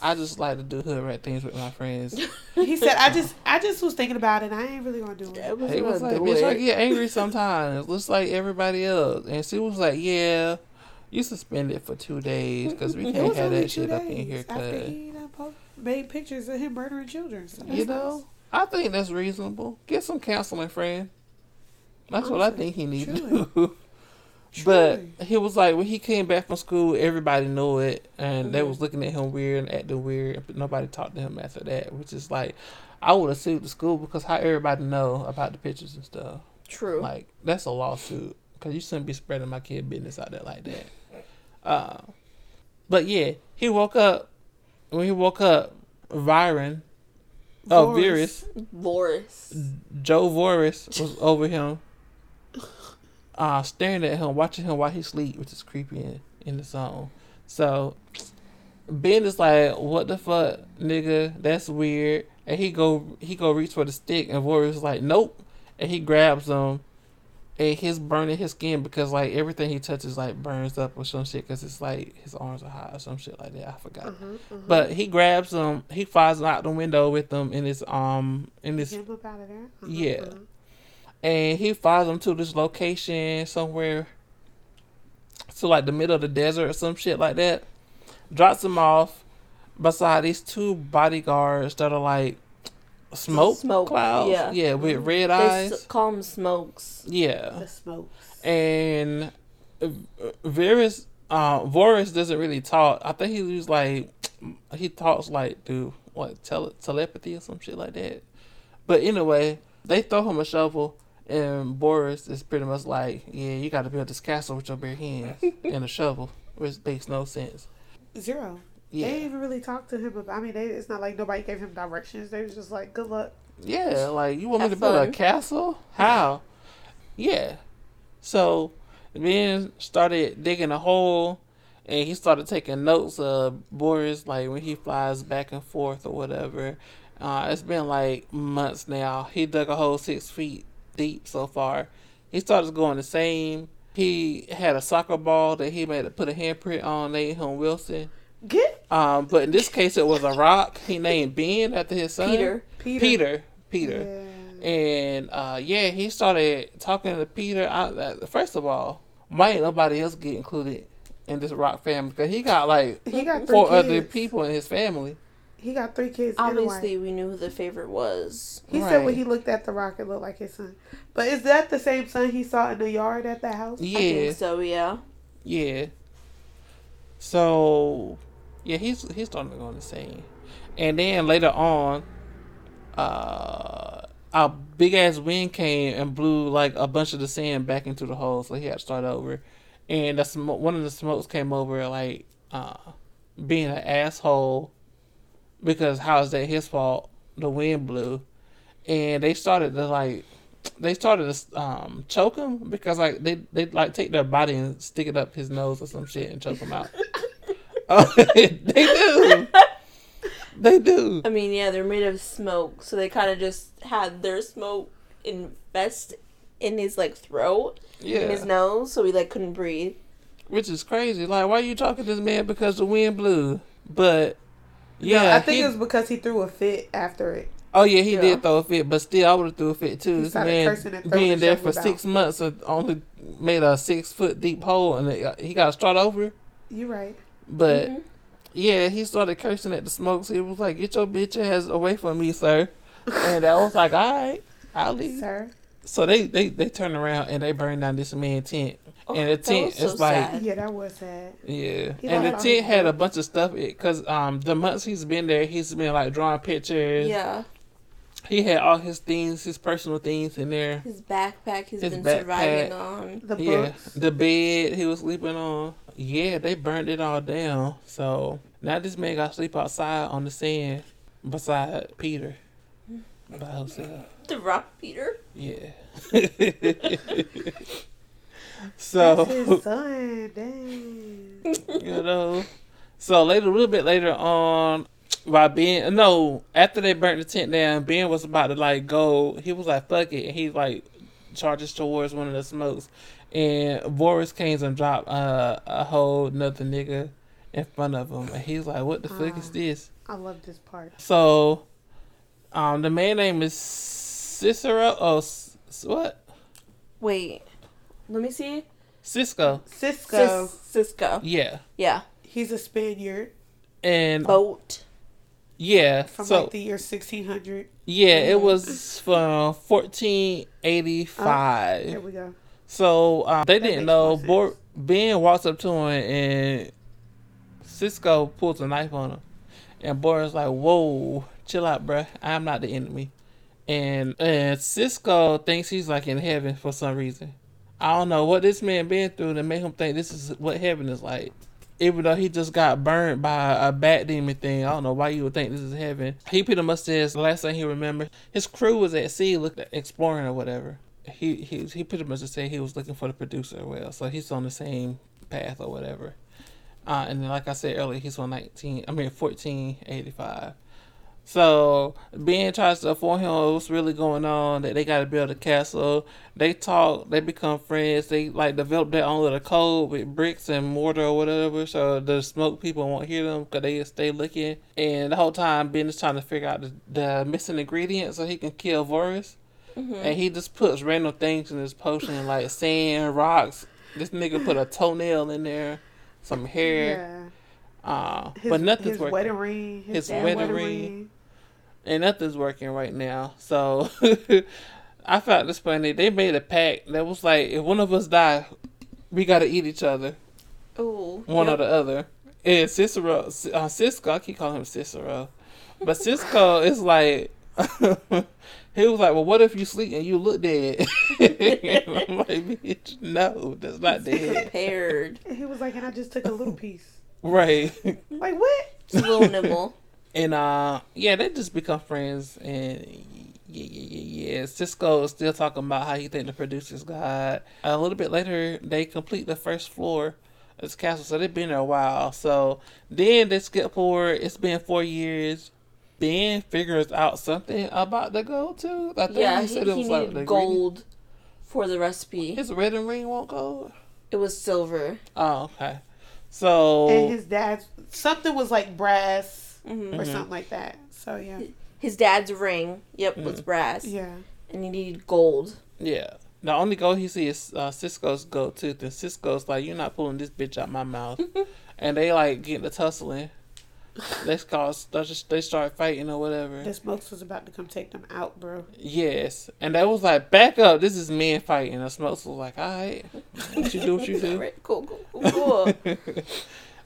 I just like to do hood rat things with my friends." He said, "I just, I just was thinking about it. I ain't really gonna do it." It was, he was like, do "Bitch, I get angry sometimes, just like everybody else." And she was like, "Yeah." You suspend it for two days because we can't have that shit up in here. Cause he po- made pictures of him murdering children. So You know, I think that's reasonable. Get some counseling, friend. That's what I think he needs to do. But he was like, when he came back from school, everybody knew it, and they Mhm. was looking at him weird and acting weird. But nobody talked to him after that, which is like, I would have sued the school because how everybody know about the pictures and stuff. True. Like that's a lawsuit because you shouldn't be spreading my kid business out there like that. Uh, But yeah, he woke up. When he woke up, Viren, oh Voris. Virus, Boris. Joe Voris was over him, uh, staring at him, watching him while he sleep, which is creepy in, in the song. So Ben is like, "What the fuck, nigga? That's weird." And he go he go reach for the stick, and Voris is like, "Nope," and he grabs him. And he's burning his skin because like everything he touches like burns up or some shit because it's like his arms are hot or some shit like that. I forgot. Mhm, mhm. But he grabs them. He flies out the window with them in his um in his Get him up out of there. Mhm, Yeah. mhm. and he follows them to this location somewhere to like the middle of the desert or some shit like that. Drops them off beside these two bodyguards that are like smoke, Smoke, clouds. yeah. yeah, with red They eyes. s- call him Smokes. yeah, The smokes. and uh, Varys, uh, Varys doesn't really talk. I think he was like he talks like through what tele- telepathy or some shit like that. But anyway, they throw him a shovel, and Boris is pretty much like, "Yeah, you got to build this castle with your bare hands and a shovel," which makes no sense. Zero. They Yeah, didn't even really talk to him about. I mean, they, it's not like nobody gave him directions. They was just like, "Good luck." yeah, like you want me to build a castle? How? Yeah. So Ben started digging a hole, and he started taking notes of Boris, like when he flies back and forth or whatever. Uh, it's been like months now. He dug a hole six feet deep so far. He started going the same. He had a soccer ball that he made to put a handprint on, him Wilson. Get Um, but in this case, it was a rock. He named Ben after his son. Peter. Peter. Peter. Peter. Yeah. And uh, yeah, he started talking to Peter. I, uh, first of all, why ain't nobody else get included in this rock family? Because he got like He got three four kids. other people in his family. He got three kids. and a wife. Obviously, we knew who the favorite was. He said when he looked at the rock, it looked like his son. But is that the same son he saw in the yard at the house? I Yeah, think so, yeah. yeah. So yeah, he's he's starting to go insane. And then later on, uh, a big ass wind came and blew like a bunch of the sand back into the hole, so he had to start over. And the smoke, one of the smokes came over like uh, being an asshole because how is that his fault? The wind blew, and they started to like they started to um, choke him because like they they like take their body and stick it up his nose or some shit and choke him out. oh, they do. They do. I mean, yeah, they're made of smoke, so they kind of just had their smoke invest in his like throat, yeah. in his nose, so he like couldn't breathe. which is crazy. Like, why are you talking to this man because the wind blew? But yeah, No, I think he- it was because he threw a fit after it. Oh yeah, he Yeah. did throw a fit, but still, I would have threw a fit too. He This man cursing and throwing being there for shovels six out. months uh, only made a six foot deep hole, and it, uh, he got to start over. You're right. But Mhm. yeah, he started cursing at the smokes. He was like, "Get your bitch ass away from me, sir." And I was like, "All right, I'll leave." Sir. So they they they turn around and they burn down this man's tent. Oh, and the tent was so is like sad. Yeah, that was sad. yeah, He and the tent had a bunch of stuff because um the months he's been there, he's been like drawing pictures. Yeah, He had all his things, his personal things in there. his backpack he's His been backpack. surviving on. The books. yeah, the bed he was sleeping on. Yeah, they burned it all down. So now this man got to sleep outside on the sand beside Peter by himself. The Rock Peter. Yeah. That's so his son. Dang. you know, so later, a little bit later on, by Ben, no, after they burnt the tent down, Ben was about to like go. He was like, "Fuck it," and he like charges towards one of the smokes, and Boris came and dropped uh, a whole another nigga in front of him, and he's like, "What the fuck is Ah. this?" I love this part. So, um, the man name is Cicero. Oh, S- S- what? Wait, let me see. Cisco. Cisco. Cis- Cisco. Yeah, Yeah. He's a Spaniard and Boat. Yeah. from so like the year 1600. Yeah, it Mhm. was from 1485. There we go. so um, they That didn't know. Bor- Ben walks up to him and Cisco pulls a knife on him. And Boris like, whoa, chill out, bruh. I'm not the enemy. And and Cisco thinks he's like in heaven for some reason. I don't know what this man been through to make him think this is what heaven is like. Even though he just got burned by a bat demon thing. I don't know why you would think this is heaven. He pretty much says the last thing he remembers, his crew was at sea, looking exploring or whatever. He he he pretty much just said he was looking for the producer. Well, so he's on the same path or whatever. Uh, and then, like I said earlier, he's on nineteen. I mean, fourteen eighty five. So Ben tries to inform him what's really going on, that they got to build a castle. They talk, they become friends. They like develop their own little code with bricks and mortar or whatever, so the smoke people won't hear them because they stay looking. And the whole time, Ben is trying to figure out the, the missing ingredient so he can kill Voris. Mm-hmm. And he just puts random things in his potion like sand, rocks. This nigga put a toenail in there, some hair, Yeah. Uh, His, but nothing's his working. wedding ring. His, His damn wedding ring. and nothing's working right now. So I found this funny. They made a pact that was like, if one of us die, we gotta eat each other, Ooh. one Yep. or the other. And Cicero, uh, Cisco, I keep calling him Cicero, but Cisco is like. He was like, "Well, what if you sleep and you look dead?" and I'm like, "Bitch, no, that's not dead." Prepared. He was like, and I just took a little piece. Right? Like what? Just a little nibble. And uh, yeah, they just become friends. And yeah, yeah, yeah, yeah. Cisco is still talking about how he think the producers God. A little bit later, they complete the first floor of this castle, so they've been there a while. So then they skip forward. It's been four years. Ben figures out something about the gold too. I think Yeah, he he, said it he was like needed the gold for the recipe. ingredient. His wedding ring won't gold. It was silver. Oh, okay. So And his dad's something was like brass hmm or something like that. So yeah, His dad's ring, yep, was Mm. brass, yeah. and he needed gold. Yeah. The only gold he sees is uh, Cisco's gold tooth, and Cisco's like, "You're not pulling this bitch out my mouth." and they like getting the tussling. They start, they just- they start fighting or whatever. The smokes was about to come take them out, bro. Yes, and they was like, "Back up! This is men fighting." And Smokes was like, "All right, what you do, what you do." Right, cool, cool, cool, cool.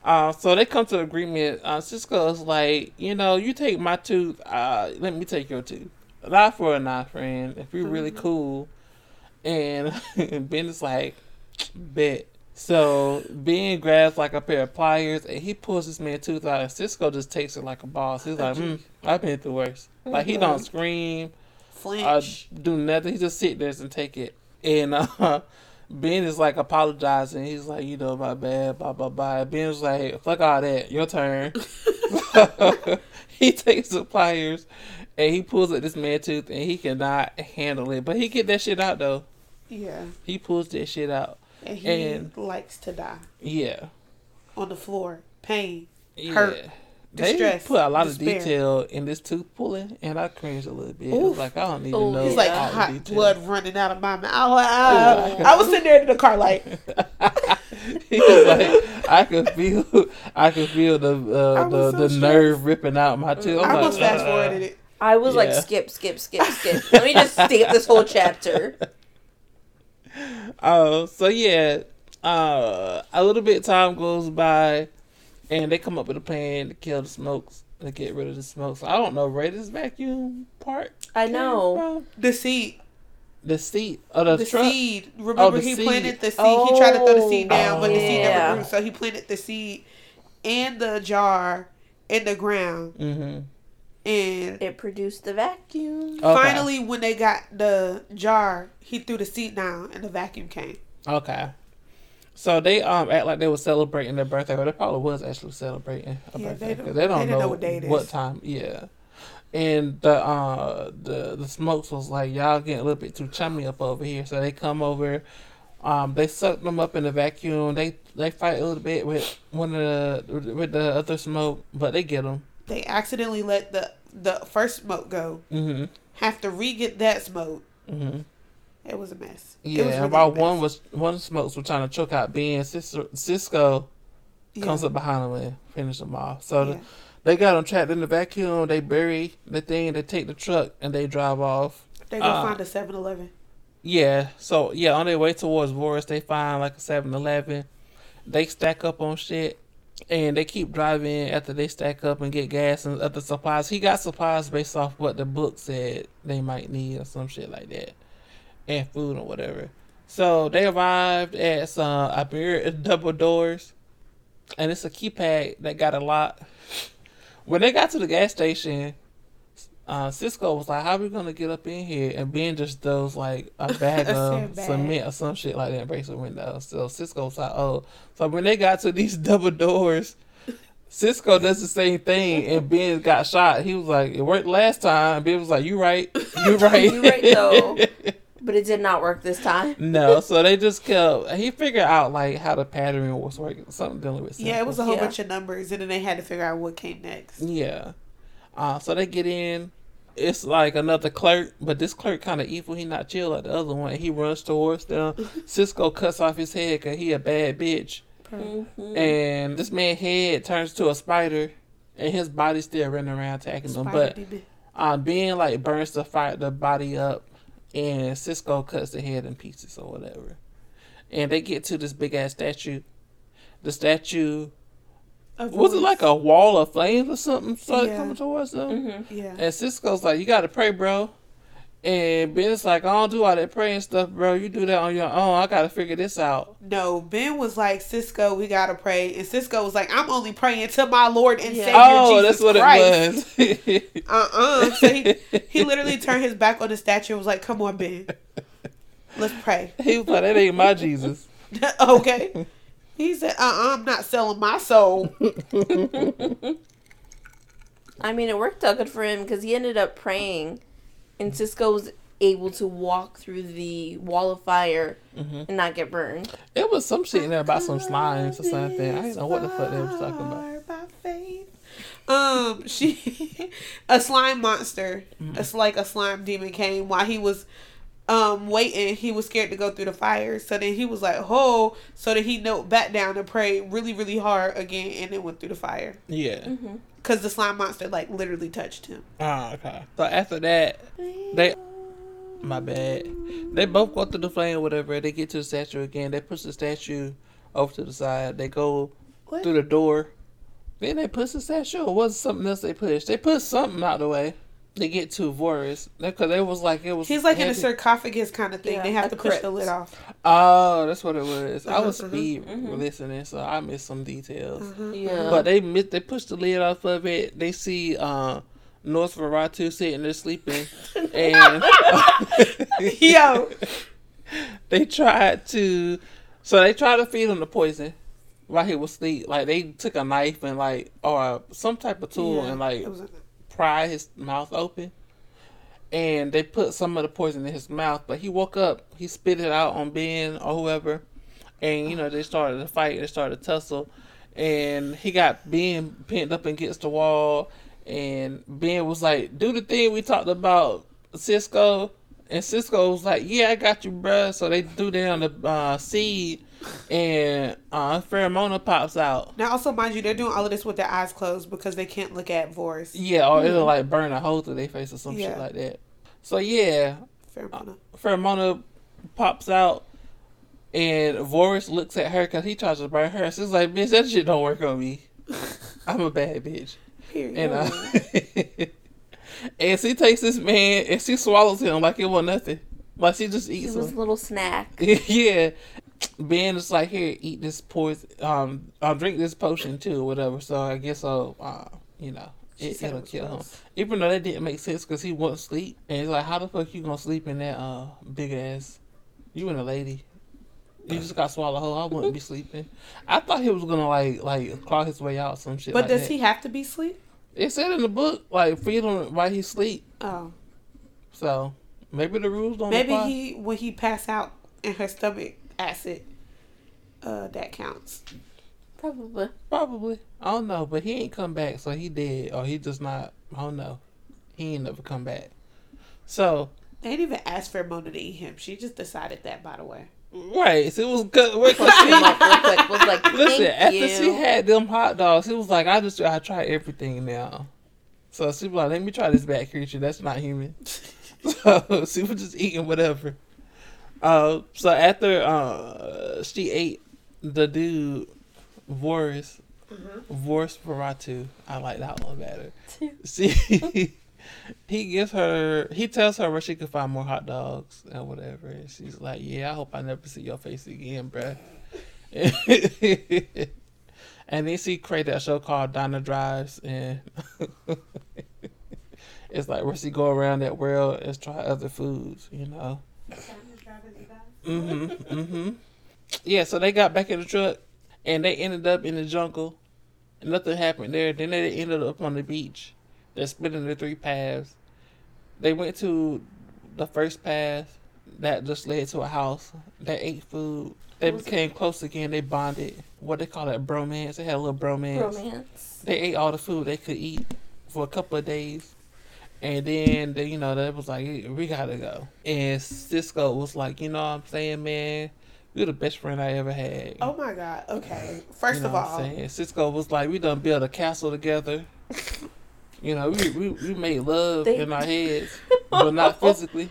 Uh, so they come to agreement. Uh, Cisco's like, you know, you take my tooth. Uh, let me take your tooth. Not for a not friend. If you're really cool. And Ben is like, bet. So Ben grabs like a pair of pliers and he pulls this man's tooth out. And Cisco just takes it like a boss. He's like, mm, I've been through worse. Like he don't scream uh, Flinch. do nothing. He just sit there and take it. And uh, Ben is like apologizing. He's like, you know, my bad, blah blah blah. Ben's like, fuck all that. Your turn. he takes the pliers and he pulls at this man tooth and he cannot handle it. But he get that shit out though. yeah, He pulls that shit out. And he And- likes to die Yeah. on the floor, pain. Yeah. Hurt. They Distress. put a lot Despair. of detail in this tooth pulling, and I cringed a little bit. It Oof. was like I don't even Oh, know. He's like all hot detail. blood running out of my mouth. I, was- I, I was sitting there in the car like, he was like, I could feel, I could feel the uh, the, so the stressed. nerve ripping out my tooth. I'm I almost like, fast "Ugh." forwarded it. I was like, skip, skip, skip, skip. Let me just skip this whole chapter. Oh, so yeah, uh, a little bit of time goes by, and they come up with a plan to kill the smokes, to get rid of the smokes. I don't know where this vacuum part. I know. from. The seed, the seat of the, the truck. seed. Remember, the he seed. planted the seed. he tried to throw the seed down, but the seed Oh, never grew. So he planted the seed in the jar in the ground, Mm-hmm. And It produced the vacuum. Okay. finally, when they got the jar, he threw the seat down, and the vacuum came. Okay. So they um act like they were celebrating their birthday, but they probably was actually celebrating a Yeah, birthday. they 'cause don't- They don't, they know, know what day it what is. time. Yeah. And the uh the the smokes was like y'all getting a little bit too chummy up over here, so they come over. Um, they suck them up in the vacuum. They they fight a little bit with one of the with the other smoke, but they get them. They accidentally let the the first smoke go. Mhm. Have to re get that smoke. Mhm. It was a mess. Yeah. it was really while one was one smokes were trying to choke out Ben, Cisco, Cisco Yeah. comes up behind them and finish them off. So the, They got them trapped in the vacuum. They bury the thing. They take the truck and they drive off. They go uh, find a 7-Eleven. Yeah. So yeah, on their way towards Voris, they find like a 7-Eleven. They stack up on shit, and they keep driving after they stack up and get gas and other supplies. He got supplies based off what the book said they might need or some shit like that, and food or whatever. So they arrived at some Iberia double doors. and it's a keypad that got a lot. When they got to the gas station, uh, Cisco was like, "How are we gonna get up in here?" And Ben just throws like a bag A of sandbag. cement or some shit like that and breaks the window. So Cisco was like, "Oh." So when they got to these double doors, Cisco does the same thing, and Ben got shot. He was like, "It worked last time." Ben was like, "You right, you right, You right, though. But it did not work this time. no, so they just kept. He figured out like how the pattern was working. Something dealing with. Yeah, it was a whole Yeah. bunch of numbers, and then they had to figure out what came next. Yeah. Uh, so they get in. It's like another clerk, but this clerk kind of evil. He not chill like the other one. He runs towards them. Cisco cuts off his head because he a bad bitch. Mhm. And this man head turns to a spider, and his body still running around attacking them. But being like burns the fire the body up, and Cisco cuts the head in pieces or whatever. And they get to this big ass statue. The statue was it like a wall of flames or something started Yeah. coming towards them? Mhm. Yeah. And Cisco's like, you gotta pray, bro. And Ben's like, I don't do all that praying stuff, bro. You do that on your own. I gotta figure this out. No, Ben was like, Cisco, we gotta pray. And Cisco was like, I'm only praying to my Lord and Yeah. Savior oh, Jesus that's what Christ. it was. Uh-uh. So he, he literally turned his back on the statue and was like, come on, Ben. Let's pray. he was like, that ain't my Jesus. okay. He said, uh-uh, I'm not selling my soul. I mean, it worked out good for him because he ended up praying, and Cisco was able to walk through the wall of fire Mhm. and not get burned. It was some shit in there about some slimes or something. I didn't know what the fuck they was talking about. By faith. Um, she, a slime monster, Mm-hmm. it's like a slime demon came while he was, um, waiting. He was scared to go through the fire, so then he was like, "Oh!" So then he knelt back down and prayed really, really hard again, and then went through the fire Yeah. because the slime monster like literally touched him. Oh, okay. So after that, they. My bad. They both go through the flame, whatever. They get to the statue again. They push the statue over to the side. They go What? through the door. Then they push the statue, or was it something else they pushed? They put something out of the way. They get to Voris because it was like it was. He's like in a sarcophagus kind of thing. Yeah, they have a to push the lid off. Oh, that's what it was. I was Uh-huh, speed mhm. listening, so I missed some details. Uh-huh. Yeah. But they miss, they push the lid off of it. They see uh, North Veratu sitting there sleeping, and Yo, they tried to. So they tried to feed him the poison while he was asleep. Like they took a knife and like or some type of tool Yeah, and like it was a- pry his mouth open. And they put some of the poison in his mouth, but he woke up. He spit it out on Ben or whoever, and you know they started to fight. They started to tussle, and he got Ben pinned up against the wall. And Ben was like, "Do the thing we talked about, Cisco." And Cisco was like, "Yeah, I got you, bruh." So they do down the uh, seed, and uh, pheromona pops out. Now, also, mind you, they're doing all of this with their eyes closed because they can't look at Voris. Yeah, or it'll like burn a hole through their face or some shit like that. So yeah, Pheromona. Pheromona pops out, and Voris looks at her because he tries to burn her. She's like, "Bitch, that shit don't work on me. I'm a bad bitch." Period. And uh, and she takes this man and she swallows him like it was nothing. Like she just eats. it eats was a little snack. yeah. Ben is like, here, eat this poison. Um, I'll drink this potion too, or whatever. So I guess I'll, uh, you know, it, said it it'll was kill him. Even though that didn't make sense because he wouldn't sleep. And he's like, how the fuck you gonna sleep in that uh big ass? You and a lady. You just got swallowed whole. I wouldn't be sleeping. I thought he was gonna like like claw his way out some shit. But like does that. he have to be asleep? It said in the book like feed him while he sleep. Oh, So maybe the rules don't maybe apply. he when he pass out in her stomach acid, uh, that counts. Probably. Probably. I don't know, but he ain't come back, so he dead, or he just not. I don't know. He ain't never come back. So They didn't even ask Pheromona to eat him. She just decided that, by the way. Right, so it was good. Wait, 'cause Came she, up real quick. Was like, listen, Thank after you. she had them hot dogs, he was like, "I just I try everything now." So she was like, "Let me try this bad creature. That's not human." so she was just eating whatever. Uh, so after uh she ate the dude, Voris, Voris Veratu. I like that one better. See, he gives her, he tells her where she can find more hot dogs and whatever. And she's like, "Yeah, I hope I never see your face again, bruh." And then she created a show called Donna Drives, and it's like where she go around that world and try other foods, you know. Mhm, mhm. Yeah, so they got back in the truck, and they ended up in the jungle. Nothing happened there. Then they ended up on the beach. They're splitting the three paths. They went to the first path that just led to a house. They ate food. They Was it- became close again. They bonded. What they call it, bromance. They had a little bromance. Romance. They ate all the food they could eat for a couple of days. And then, they, you know, they was like, we gotta go. And Cisco was like, you know what I'm saying, man? You're the best friend I ever had. Oh my god. Okay. First You know of all? Cisco was like, we done built a castle together. you know, we, we, we made love They- in our heads, but not physically.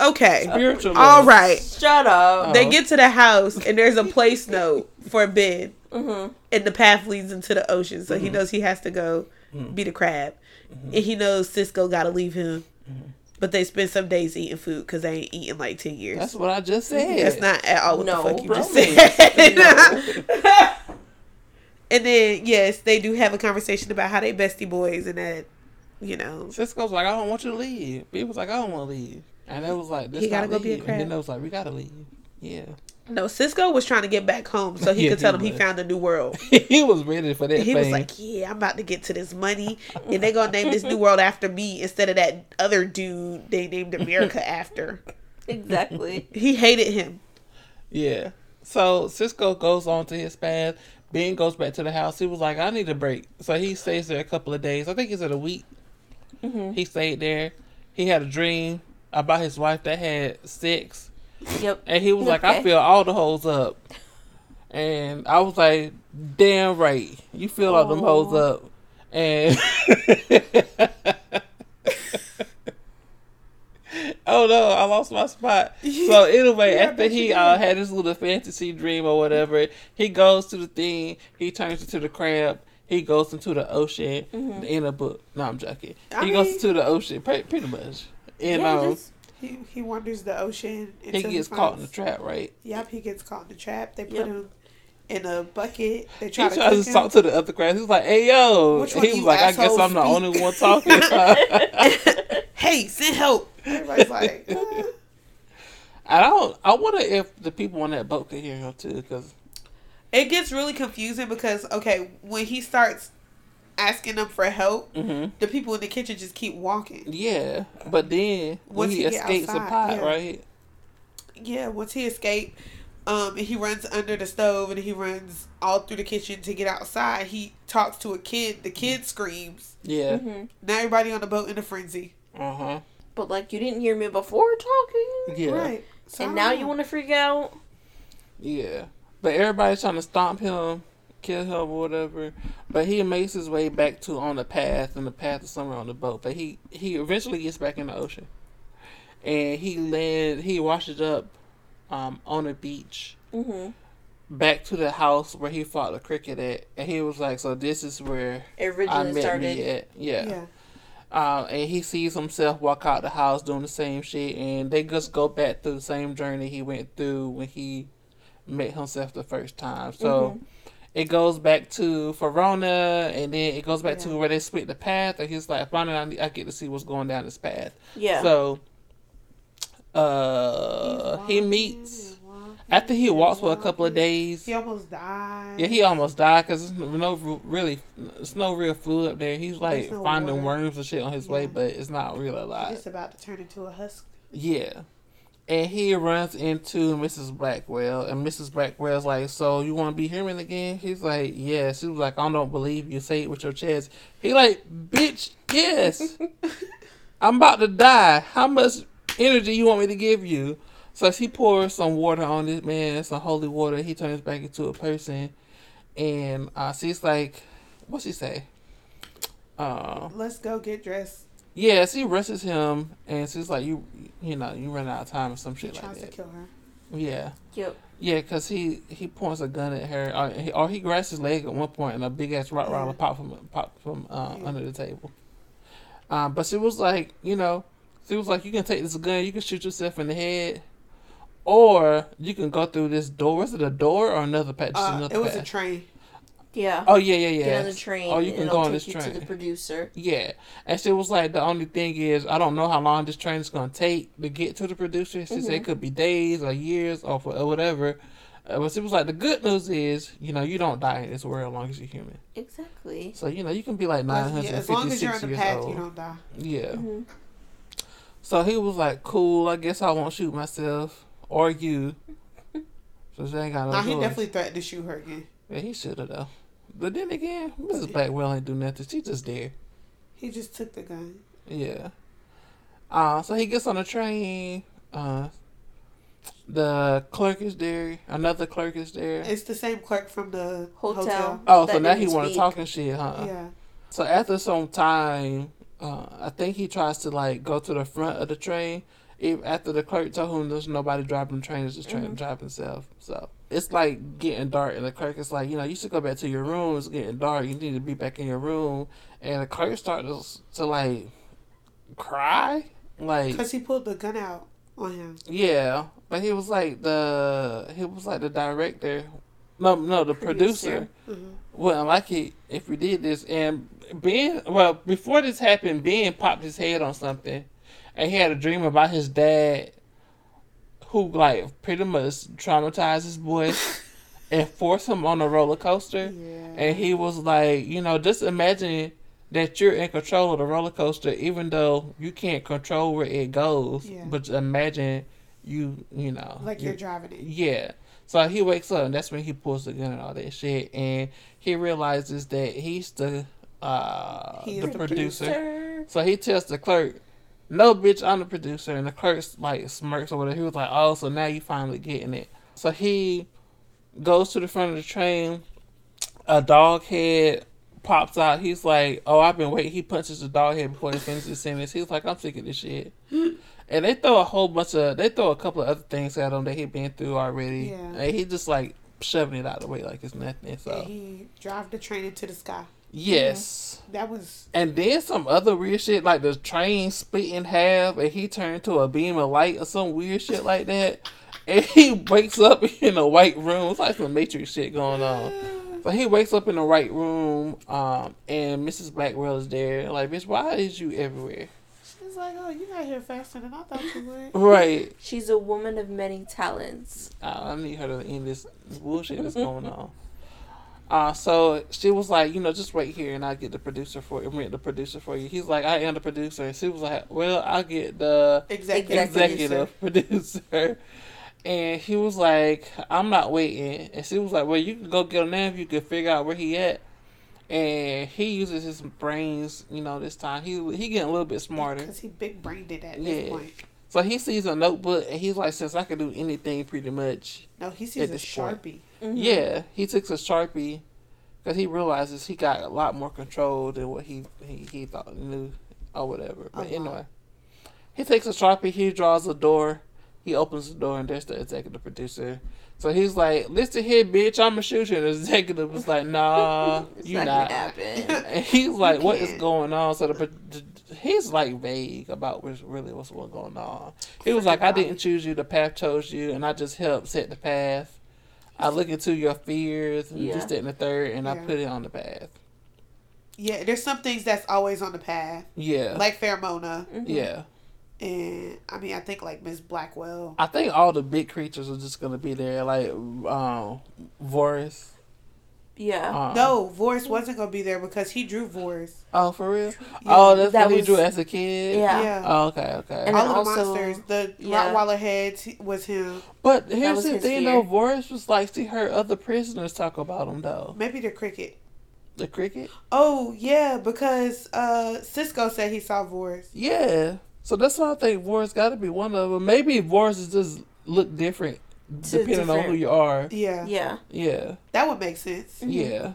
okay. Spiritual. All right. Shut up. Oh. They get to the house and there's a place note for Ben, Mm-hmm. and the path leads into the ocean. So Mm-hmm. he knows he has to go be a crab, and he knows Cisco got to leave him. Mm-hmm. But they spend some days eating food because they ain't eaten like ten years. That's what I just said. That's not at all what No, the fuck you just romance. said. and then yes, they do have a conversation about how they bestie boys and that, you know, Cisco's like, I don't want you to leave. B was like, I don't want to leave. And they was like, this He gotta not go be a leave. And then crab. they was like, we gotta leave. Yeah. no. Cisco was trying to get back home so he Yeah, could tell he them he found a new world. he was ready for that And he thing. was like, "Yeah, I'm about to get to this money, and they're gonna name this new world after me instead of that other dude they named America after." Exactly. He hated him. Yeah. So Cisco goes on to his path. Ben goes back to the house. He was like, I need a break. So he stays there a couple of days. I think he said a week. Mm-hmm. He stayed there. He had a dream about his wife that had sex. Yep. And he was like, I Okay. feel all the holes up. And I was like, damn right. You feel all them hoes Aw. up. And Oh no, I lost my spot. So anyway, Yeah, after he uh, had his little fantasy dream or whatever, he goes to the thing, he turns into the crab, he goes into the ocean in a book. No, I'm joking. I he goes mean- into the ocean, pretty, pretty much. And Yeah, um, just- He he wanders the ocean. he gets caught in the trap, right? Yep, he gets caught in the trap. They put Yep. him in a bucket. They He try to tries to him. talk to the other crowd. He's like, "Hey, yo!" He was like, "I guess I'm the only one talking." hey, send help. Everybody's like, uh. I don't. I wonder if the people on that boat could hear him too, because it gets really confusing because okay, when he starts asking them for help, hmm the people in the kitchen just keep walking. yeah. But then when Once he he get escapes a pot, yeah. right? Yeah, once he escapes, um, and he runs under the stove and he runs all through the kitchen to get outside. He talks to a kid. The kid screams. Yeah. hmm Now everybody on the boat in a frenzy. Uh huh. But like, you didn't hear me before talking, Yeah. Right. So and now you want to freak out. Yeah. But everybody's trying to stomp him, kill him, or whatever. But he makes his way back to on the path, and the path is somewhere on the boat. But he he eventually gets back in the ocean, and he land he washes up, um, on a beach. Mm-hmm. back to the house where he fought the cricket at, and he was like, "So this is where It I met started. me at." Yeah. Yeah. Uh, and he sees himself walk out the house doing the same shit, and they just go back through the same journey he went through when he met himself the first time. So it goes back to Verona, and then it goes back Yeah. to where they split the path, and he's like, "Finally, I, need- I get to see what's going down this path." Yeah. So, uh, he meets after he walks for a couple of days. He almost died. Yeah, he almost died because there's no really, it's no real food up there. He's like no finding water. worms and shit on his way, but it's not really He's alive. just about to turn into a husk. Yeah, and he runs into Mrs. Blackwell, and Mrs. Blackwell's like, "So you want to be human again?" He's like, "Yes." She was like, "I don't believe you. Say it with your chest." He like, "Bitch, yes. I'm about to die. How much energy you want me to give you?" So she pours some water on this man, some holy water. He turns back into a person, and uh, she's like, "What's she say?" Uh, Let's go get dressed. yeah, she rushes him, and she's like, "You, you know, you run out of time or some He shit like that. She tries to kill her. Yeah, Yep. yeah, cause he he points a gun at her, or he, or he grabs his leg at one point, and a big ass rock Yeah. pop from pop from uh, Yeah. under the table. Um, but she was like, you know, she was like, you can take this gun, you can shoot yourself in the head, or you can go through this door. Was it a door or another path? Just Uh, another it was a train. Yeah. Oh yeah, yeah, yeah. Get on the train. Oh, you can go on this train. to the producer. Yeah, and she was like, the only thing is, I don't know how long this train is gonna take to get to the producer. She said it could be days or years or, for, or whatever. Uh, but she was like, the good news is, you know, you don't die in this world as long as you're human. Exactly. So you know, you can be like nine As, hundred yeah, as long as you're six on the path, old. you don't die. Yeah. Mhm. So he was like, "Cool, I guess I won't shoot myself or you." So she ain't got no Nah, he choice. definitely threatened to shoot her again. Yeah, he should have though. But then again, Mrs. Blackwell ain't do nothing. She just there. He just took the gun. Yeah. Uh, so he gets on the train. Uh, the clerk is there. Another clerk is there. It's the same clerk from the Hotel. hotel. Oh, so now he want to speak. talking shit, huh? Yeah. So after some time, uh, I think he tries to like go to the front of the train. If after the clerk told him there's nobody driving the train, it's just trying to Mhm. drive himself. So it's like getting dark, and the clerk is like, you know, you should go back to your room. It's getting dark. You need to be back in your room. And the clerk starts to like cry, like Because he pulled the gun out on him. yeah. But he was like the he was like the director. No, no, the producer hmm wouldn't like it if we did this. And Ben, well, before this happened, Ben popped his head on something, and he had a dream about his dad, who like pretty much traumatized his boy and forced him on a roller coaster. Yeah. And he was like, you know, just imagine that you're in control of the roller coaster, even though you can't control where it goes. Yeah. But imagine you, you know, like you- you're driving it. yeah. So he wakes up, and that's when he pulls the gun and all that shit, and he realizes that he's the uh He is the the producer. So he tells the clerk, "No, bitch, I'm the producer." And the clerk like smirks or whatever. He was like, "Oh, so now you finally getting it." So he goes to the front of the train. A dog head pops out. He's like, "Oh, I've been waiting." He punches the dog head before he finishes his sentence. He's like, "I'm sick of this shit." And they throw a whole bunch of they throw a couple of other things at him that he been through already. Yeah. And he just like shoving it out of the way like it's nothing. So And he drove the train into the sky. Yes. That was And then some other weird shit like the train split in half and he turned to a beam of light or some weird shit like that. And he wakes up in a white room. It's like some Matrix shit going on. So he wakes up in the white room, um, and Mrs. Blackwell is there. Like, bitch, why is you everywhere? She's like, oh, you got here faster than I thought you would. Right. She's a woman of many talents. I need her to end this bullshit that's going on. Uh, so she was like, you know, just wait here and I'll get the producer for you. Rent the producer for you. He's like, I am the producer. And she was like, well, I'll get the Executive, executive producer. And he was like, I'm not waiting. And she was like, well, you can go get him now if you can figure out where he at. And he uses his brains, you know, this time. He he getting a little bit smarter. Because he big brained it at Yeah. this point. So he sees a notebook and he's like, since I can do anything pretty much, No, he sees a Sharpie. point. Mhm. Yeah, he takes a sharpie because he realizes he got a lot more control than what he he, he thought he knew or whatever. But Uh-huh. anyway, he takes a sharpie. He draws a door. He opens the door and there's the executive producer. So he's like, "Listen here, bitch, I'ma shoot you." And the executive was like, "Nah, you not not." gonna. And he's like, "What is going on?" So the, he's like vague about what's really what's what's going on. He was like, "I didn't choose you. The path chose you, and I just helped set the path. I look into your fears, and Yeah. just in the third, and I put it on the path." Yeah, there's some things that's always on the path. Yeah, Like Pheromona. Mhm. yeah. And, I mean, I think, like, Miss Blackwell. I think all the big creatures are just gonna be there, like um, Voris. Yeah. Um, No, Voris wasn't going to be there because he drew Voris. Oh, for real? Yeah. oh, that's that what he drew as a kid. Yeah. Yeah. Oh, okay, okay. And All the also- monsters, the yeah. Rottweiler heads was him. but here's was the his thing, fear. though. Voris was like, she heard other prisoners talk about him, though. Maybe the cricket. The cricket. Oh, yeah, because uh, Cisco said he saw Voris. Yeah. So that's why I think Voris got to be one of them. Maybe Voris is just look different To depending on who you are. Yeah, Yeah. Yeah. that would make sense. Mhm. Yeah.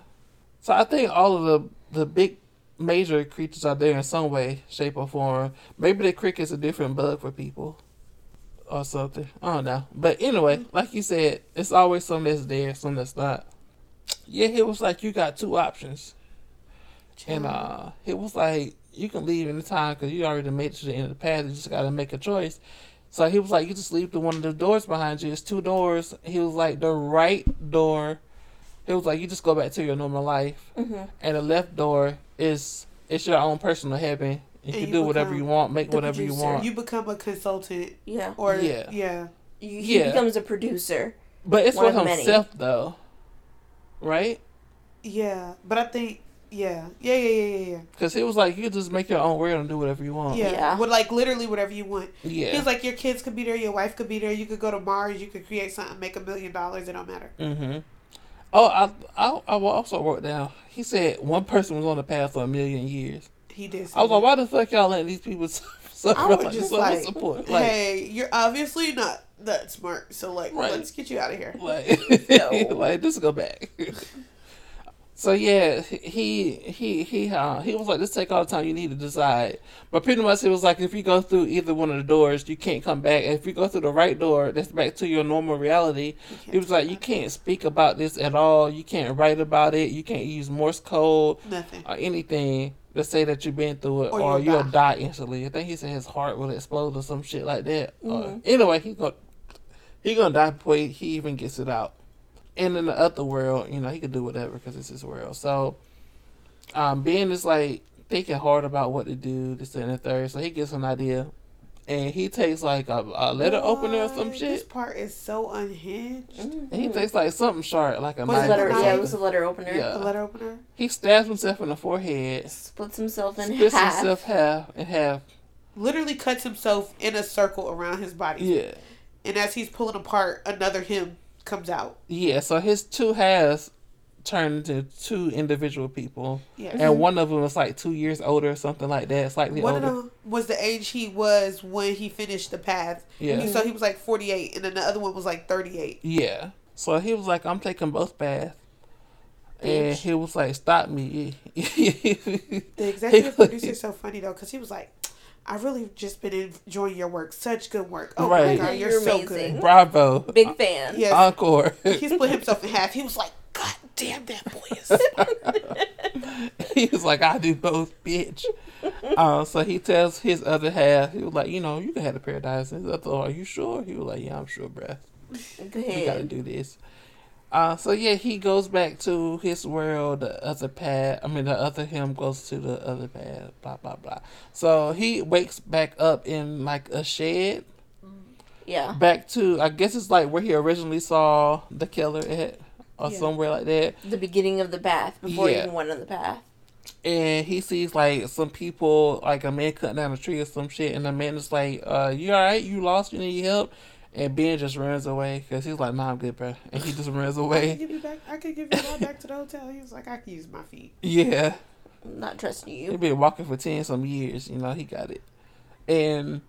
So I think all of the the big major creatures are there in some way, shape, or form. Maybe the cricket's a different bug for people. Or something. I don't know. But anyway, like you said, it's always some that's there, some that's not. Yeah, it was like you got two options. And uh, it was like you can leave anytime because you already made it to the end of the path. You just got to make a choice. So he was like, you just leave the one of the doors behind you. It's two doors. He was like, the right door. He was like you just go back to your normal life, Mm-hmm. and the left door is it's your own personal heaven. You And can you do whatever you want, make the whatever you want. You become a consultant Yeah. or Yeah. yeah. You- He Yeah. becomes a producer. but it's one for of many. himself though, right? Yeah. But I think yeah. Yeah, yeah, yeah, yeah, yeah. Because he was like, you just make your own world and do whatever you want. Yeah. Yeah. With like literally whatever you want. Yeah. He was like your kids could be there, your wife could be there, you could go to Mars, you could create something, make a million dollars, it don't matter. Mm-hmm. Oh, I, I I also wrote down. He said one person was on the path for a million years. He did. say I was like, why the fuck y'all letting these people suffer I was like just so like, support? Like, hey, you're obviously not that smart, so like, Right. let's get you out of here. like, No. like just go back. so yeah, he he he uh, he was like, just take all the time you need to decide. But pretty much it was like if you go through either one of the doors, you can't come back. And if you go through the right door, that's back to your normal reality. He was like, you can't speak about this at all. You can't write about it. You can't use Morse code. Nothing. or anything to say that you've been through it, Or or, you'll you'll die. instantly. I think he said his heart will explode or some shit like that. Uh, Mhm. anyway, he gonna he gonna die before he, he even gets it out. And in the other world, you know, he could do whatever because it's his world. So, um, Ben is like thinking hard about what to do. This and the third, so he gets an idea, and he takes like a, a letter opener or some Boy, This part is so unhinged. And he takes like something sharp, like a knife. letter, or knife? yeah, it was a letter opener. Yeah. The letter opener. He stabs himself in the forehead, Splits himself in splits half. himself half in half. Literally cuts himself in a circle around his body. Yeah. And as he's pulling apart, another him comes out. Yeah, so his two halves turned into two individual people, Yeah. and mm-hmm. one of them was like two years older, or something like that, slightly One of them was the age he was when he finished the path. Yeah. So he was like 48, and then the other one was like 38. Yeah, so he was like, "I'm taking both paths," and he was like, "Stop me!" The executive producer is so funny though, because he was like, "I've really just been enjoying your work. Such good work. Oh Right. my god, you're, You're so amazing. good." Bravo, Big fan. Yes. encore. he split himself in half. He was like, "God damn, that boy is smart." he was like, "I do both, bitch." uh, so he tells his other half, he was like, "You know, you can have the paradise." And his other, are you sure? He was like, "Yeah, I'm sure, bruh." Go we gotta do this. Uh, so yeah, he goes back to his world, the other path. I mean, the other him goes to the other path. Blah blah blah. So he wakes back up in like a shed, Yeah. back to I guess it's like where he originally saw the killer at, or Yeah. somewhere like that. The beginning of the path before he even went on the path. And he sees like some people, like a man cutting down a tree or some shit, and the man is like, "Uh, you all right? You lost? You need help?" And Ben just runs away because he's like, "Nah, I'm good, bro," and he just runs I can away. give you back. I can give you back to the hotel. He was like, "I can use my feet." Yeah. I'm not trusting you. He been walking for ten some years, you know, he got it. And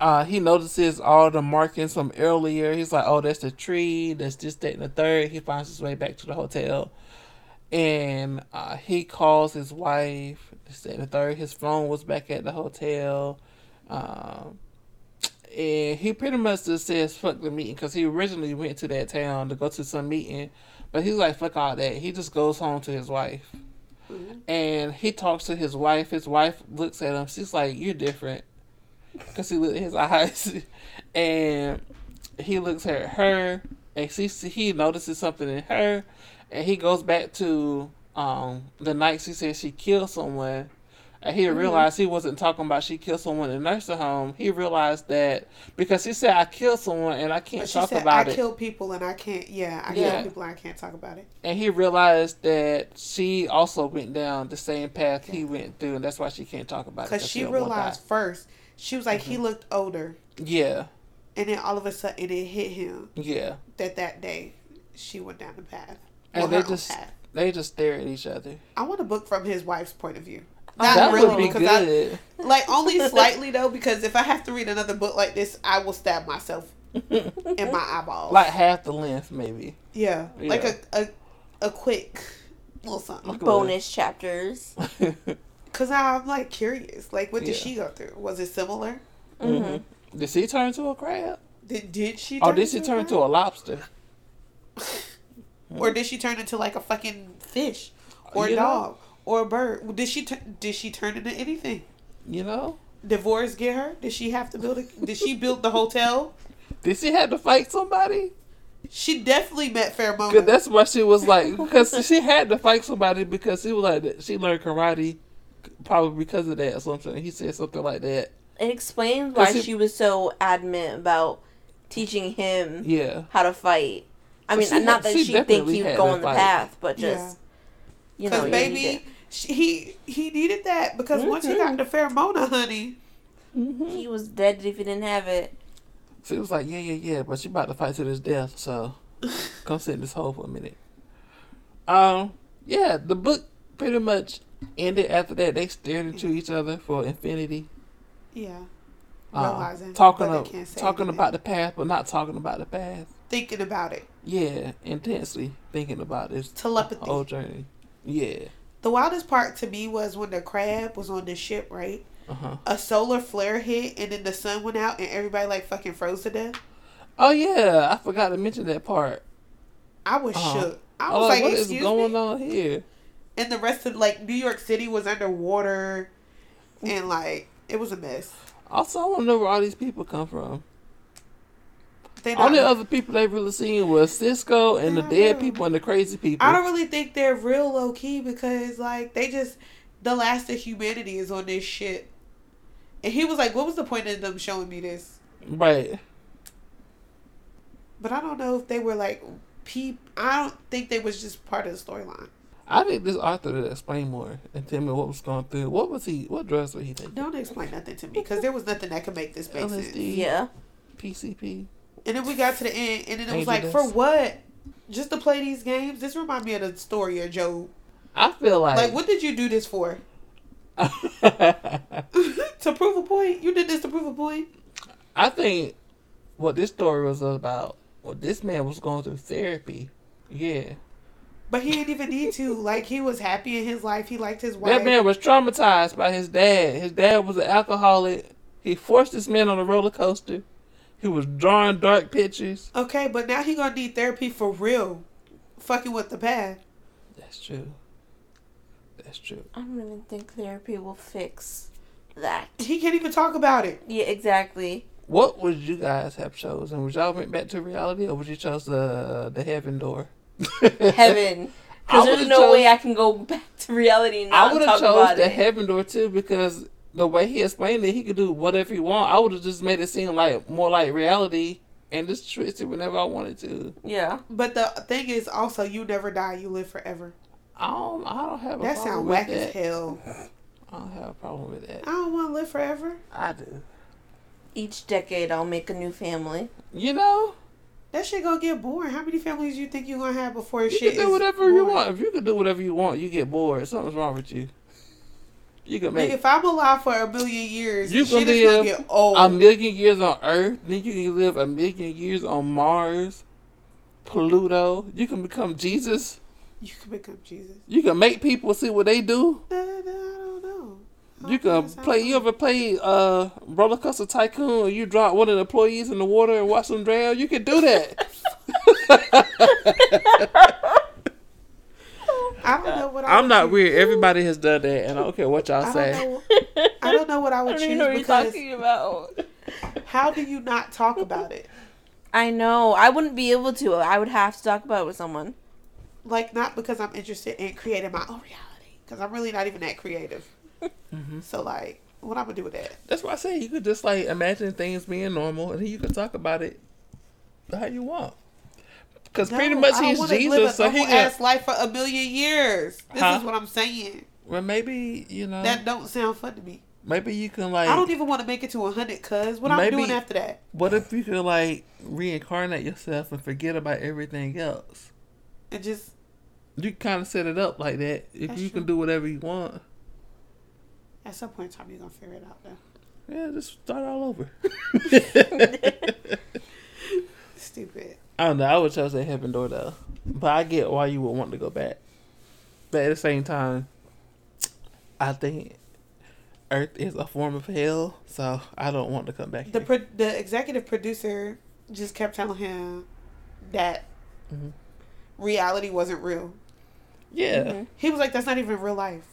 uh he notices all the markings from earlier. He's like, Oh, that's the tree, that's this, that, and the third. He finds his way back to the hotel. And uh he calls his wife, this, that, and the third. His phone was back at the hotel. Um and he pretty much just says fuck the meeting because he originally went to that town to go to some meeting, but he's like fuck all that. He just goes home to his wife and he talks to his wife. His wife looks at him. She's like, "You're different," because he looked at his eyes, and he looks at her, and she he notices something in her, and he goes back to um the night she said she killed someone. And he realized he wasn't talking about she killed someone in a nursing home. He realized that because he said I killed someone and I can't But talk said, about "I it. I kill people and I can't." Yeah, I Yeah. kill people and I can't talk about it. And he realized that she also went down the same path he went through, and that's why she can't talk about it. Because she realized first, she was like, Mm-hmm. he looked older. Yeah, and then all of a sudden it hit him yeah. that that day she went down the path. And they just path. they just stare at each other. I want a book from his wife's point of view. Not that really would be because I good. like only slightly though because if I have to read another book like this, I will stab myself in my eyeballs. like half the length, maybe. yeah, like a, a a quick little something. Like Bonus chapters. Cause I'm like curious. Like, what did Yeah. she go through? Was it similar? hmm Did she turn to a crab? Did did she? Or did she turn a to a lobster? Or did she turn into like a fucking fish, or a You know? Dog, or a bird? Did she tu- did she turn into anything? You know? Divorce get her? Did she have to build a? Did she build the hotel? Did she have to fight somebody? She definitely met Cause Pheromone. that's why she was like, because she had to fight somebody because she was like, she learned karate, probably because of that or something. He said something like that. It explains why Cause he- she was so adamant about teaching him Yeah, how to fight. I So mean, not had- that she she, think definitely he had would go on the fight. path, but Yeah. just you know, Because you need baby, it. She, he he needed that because once he got the pheromone, honey, he was dead if he didn't have it. she was like, yeah, yeah, yeah, but she about to fight to this death. So come sit in this hole for a minute. Um, yeah, the book pretty much ended after that. They stared into each other for infinity. yeah, Uh, Realizing, talking but of, talking anything. about the past, but not talking about the past. thinking about it, Yeah, intensely thinking about this telepathy. whole journey. Yeah. The wildest part to me was when the crab was on the ship, right? Uh huh. A solar flare hit and then the sun went out and everybody like fucking froze to death. Oh yeah, I forgot to mention that part. I was Uh-huh. shook. I was was like, what is going me? on here? And the rest of like New York City was underwater and like it was a mess. Also, I want to know where all these people come from. They not, Only other people they really seen was Cisco and the dead know. people and the crazy people. I don't really think they're real low key because like they just the last of humanity is on this shit. And he was like, What was the point of them showing me this? Right. But I don't know if they were like peep I don't think they was just part of the storyline. I think this author did explain more and tell me what was going through. What was he? What drugs were he taking? Don't explain nothing to me because there was nothing that could make this make sense. LSD, Yeah. PCP. And then we got to the end, and then it was like, dust. for what? Just to play these games? This remind me of the story of Job. I feel like. Like, what did you do this for? to prove a point? You did this to prove a point? I think what this story was about. Well, this man was going through therapy. Yeah, But he didn't even need to. Like, he was happy in his life. He liked his wife. that man was traumatized by his dad. His dad was an alcoholic. He forced this man on a roller coaster. He was drawing dark pictures. Okay, but now he gonna need therapy for real. Fucking with the past. That's true. That's true. I don't even think therapy will fix that. He can't even talk about it. Yeah, exactly. What would you guys have chosen? Would y'all went back to reality, or would you chose the the heaven door? Heaven. Because there's no chose- way I can go back to reality and I would have chose about the it. heaven door too because the way he explained it, he could do whatever he want. I would have just made it seem like more like reality and just twist it whenever I wanted to. yeah. But the thing is also, you never die. You live forever. I don't. I don't have a That problem sound with whack that. as hell. I don't have a problem with that. I don't want to live forever. I do. Each decade, I'll make a new family. You know, That shit gonna get boring. How many families you think you gonna have before you shit You can do is whatever you want. If you can do whatever you want, you get bored. Something's wrong with you. You can make if I'm alive for a million years, You shit gonna is gonna live get old. a million years on Earth, then you can live a million years on Mars, Pluto. You can become Jesus. you can become Jesus. You can make people see what they do. I don't know. I You don't can play. You ever play uh roller coaster tycoon? You drop one of the employees in the water and watch them drown. You can do that. I don't know what I I'm would not choose. weird. Everybody has done that, and I don't care what y'all I say. don't know. I don't know what I I would don't choose know what you're because talking about. how do you not talk about it? I know. I wouldn't be able to. I would have to talk about it with someone. Like not because I'm interested in creating my own reality, because I'm really not even that creative. Mm-hmm. So like, what I'm gonna do with that? That's why I say you could just like imagine things being normal, and then you can talk about it how you want. Because pretty much he's Jesus, a so he ass life for a million years. This Huh? is what I'm saying. Well, maybe you know. That don't sound fun to me. maybe you can like. I don't even want to make it to hundred, cause what I'm doing after that? What if you could like reincarnate yourself and forget about everything else? And just You kind of set it up like that. If you can do whatever you want, at some point in time, you're gonna figure it out. Though. yeah, just start all over. Stupid. I don't know. I would chose that heaven door though, but I get why you would want to go back. But at the same time, I think Earth is a form of hell, so I don't want to come back. The here. pro- the executive producer just kept telling him that Mhm. reality wasn't real. yeah, Mhm. He was like, "That's not even real life."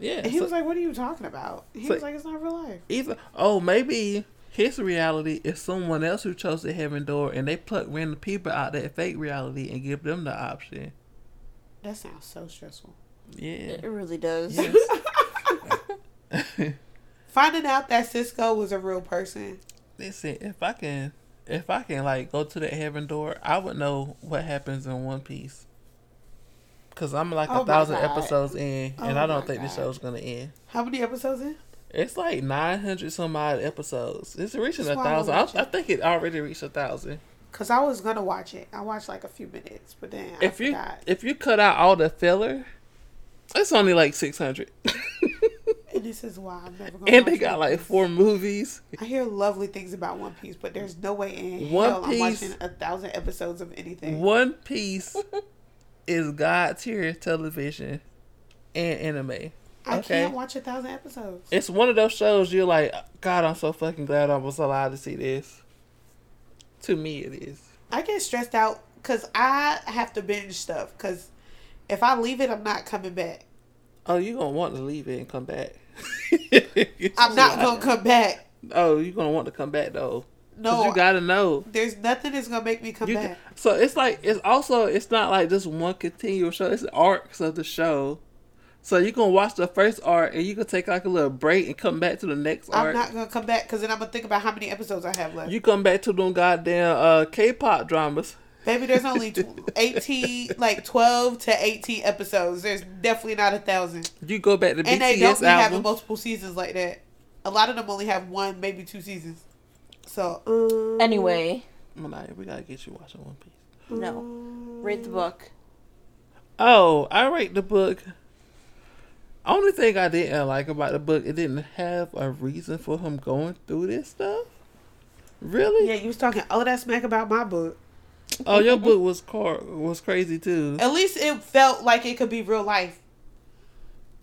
yeah. And he so was like, "What are you talking about?" He So- was like, "It's not real life." either oh maybe his reality is someone else who chose the heaven door, and they pluck random people out that fake reality and give them the option. That sounds so stressful. Yeah. It really does. Yes. Finding out that Cisco was a real person. Listen, if I can, if I can like go to that heaven door, I would know what happens in One Piece. Cause I'm like Oh a thousand God. episodes in, oh and Oh I don't my think the show's gonna end. How many episodes in? It's like nine hundred some odd episodes. It's reaching That's a thousand. I, I think it already reached a thousand. Cause I was gonna watch it. I watched like a few minutes, but then I If you forgot. if you cut out all the filler, it's only like six hundred. And this is why I'm never gonna. and watch they got like four movies. I hear lovely things about One Piece, but there's no way in One hell I'm Piece- watching a thousand episodes of anything. One Piece is god tier television and anime. I okay. can't watch a thousand episodes. It's one of those shows you're like, God, I'm so fucking glad I was allowed to see this. To me, it is. I get stressed out because I have to binge stuff. Because if I leave it, I'm not coming back. Oh, you gonna want to leave it and come back? I'm not gonna come back. Oh, you gonna want to come back though. No, you gotta know. there's nothing that's gonna make me come You, back. so it's like it's also it's not like just one continual show. It's arcs of the show. So you can watch the first arc and you can take like a little break and come back to the next art. I'm arc. not gonna come back because then I'm gonna think about how many episodes I have left. You come back to them goddamn uh, K-pop dramas. Baby, there's only tw- 18, like 12 to 18 episodes. There's definitely not a thousand. You go back to BTS And they don't BTS be having multiple seasons like that. A lot of them only have one, maybe two seasons. So, um, Anyway, Manaya, we gotta get you watching One Piece. no. Read the book. Oh, I rate the book. Only thing I didn't like about the book, it didn't have a reason for him going through this stuff. Really? Yeah, you was talking all that smack about my book. Oh, your book was car- was crazy too. At least it felt like it could be real life.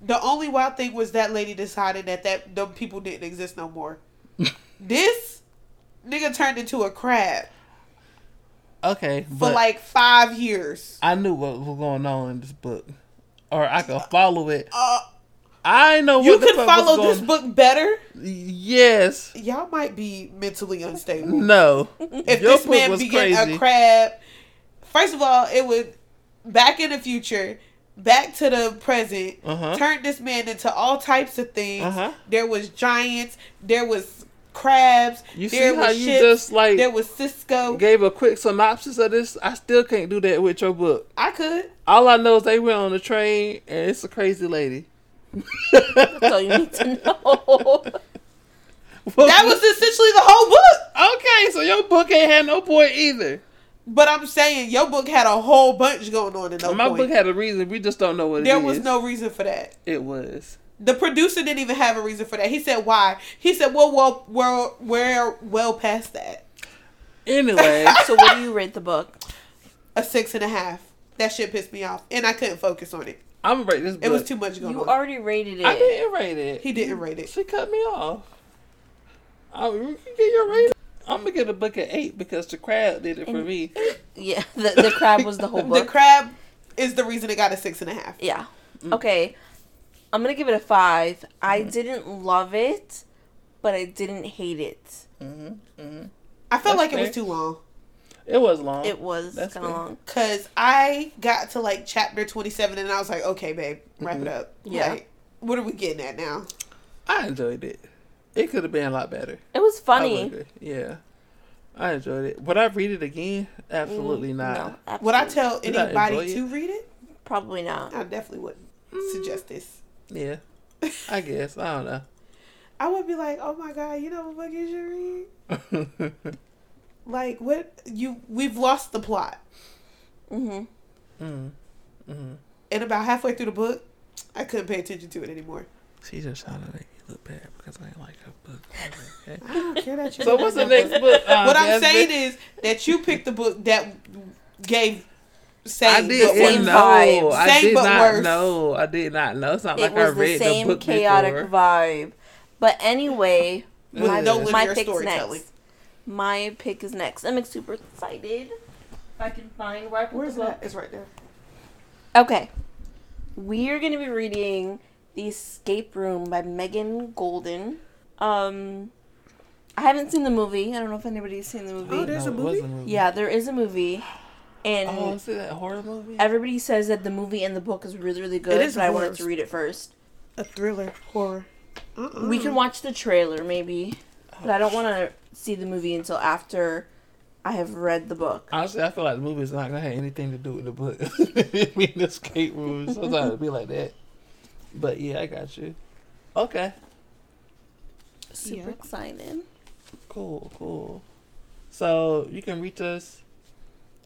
The only wild thing was that lady decided that that them people didn't exist no more. this nigga turned into a crab Okay, for like five years. I knew what was going on in this book, or I could follow it. Uh, I know what you the could fuck was follow this book better. Yes. Y'all might be mentally unstable. No. if Your this book man was began crazy. a crab, first of all, it would back in the future, back to the present, Uh-huh. turned this man into all types of things. Uh-huh. There was giants, there was crabs, You see how was you just like there was Cisco. gave a quick synopsis of this? I still can't do that with your book. I could. All I know is they went on a train and it's a crazy lady. That's all you need to know. That was essentially the whole book. okay. So your book ain't had no point either. But I'm saying your book had a whole bunch going on in no My point. book had a reason. We just don't know what it there is. was no reason for that. It was. The producer didn't even have a reason for that. He said why. He said, "Well, well, we're we're well past that." Anyway, so what do you rate the book? A six and a half. That shit pissed me off, and I couldn't focus on it. I'm gonna rate this book. It was too much going You on. You already rated it. I didn't rate it. He didn't rate it. She cut me off. I you can get your rating. I'm gonna get a book at eight because the crab did it for me. Yeah, the, the crab was the whole book. The crab is the reason it got a six and a half. yeah. Mm. Okay. I'm gonna give it a five. I Mm-hmm. didn't love it, but I didn't hate it. hmm hmm I felt That's like it was too long It was long. It was That's kind of long. because I got to like chapter twenty seven, and I was like, "Okay, babe, wrap Mm-hmm. it up." Yeah. Like, what are we getting at now? I enjoyed it. It could have been a lot better. It was funny. would agree. Yeah. I enjoyed it. Would I read it again? Absolutely not. Mm, No, Would I tell Did I anybody it? to read it? Probably not. I definitely wouldn't suggest this. Yeah. I guess. I don't know. I would be like, "Oh my god, you know what book you should read?" know. Like, what you? We've lost the plot, hmm mm-hmm and about halfway through the book, I couldn't pay attention to it anymore. She just trying to make me look bad because I ain't like her book. Okay. I don't care that you. So what's the next book? Um, what I'm Jasmine? saying is that you picked the book that gave I same didn't same know. vibes. I did but not worse. know. I did not know. It's not It like I was the read same the book chaotic before. vibe. But anyway, my, no my pick's next. My pick is next. I'm super excited. If I can find where I put Where's the book. that? It's right there. Okay. We are going to be reading The Escape Room by Megan Goldin. Um I haven't seen the movie. I don't know if anybody's seen the movie. Oh, there's a it was movie? yeah, there is a movie, and Oh, is it that horror movie? everybody says that the movie and the book is really, really good. It is but I wanted to read it first. A thriller horror. Uh-uh. We can watch the trailer maybe, but I don't want to see the movie until after I have read the book. Honestly, I feel like the movie is not gonna have anything to do with the book. I mean, the escape room. Sometimes it be like that. But yeah, I got you. Okay, Super Yeah. excited. cool, cool. So you can reach us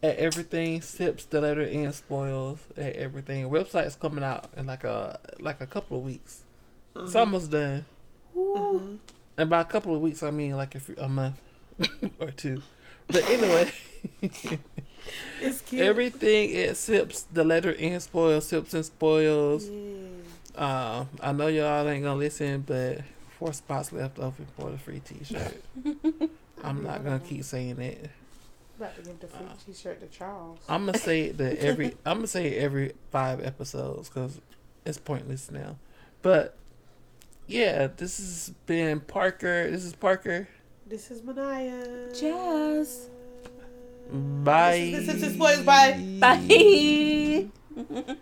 at everything sips the letter and spoils at everything. Website's coming out in like a like a couple of weeks. It's Uh-huh. almost done. Uh-huh. And by a couple of weeks, I mean like a, few, a month or two. But anyway. It's cute. Everything except the letter and spoils, sips and spoils. Yeah. Uh, I know y'all ain't gonna listen, but four spots left open for the free T-shirt. I'm not gonna keep saying it. About to give the free T-shirt to Charles. I'm gonna say it the every. I'm gonna say every five episodes because it's pointless now. But yeah, this has been Parker. This is Parker. This is Mania. Jazz. Bye. This is, this is, this is, Bye. Bye.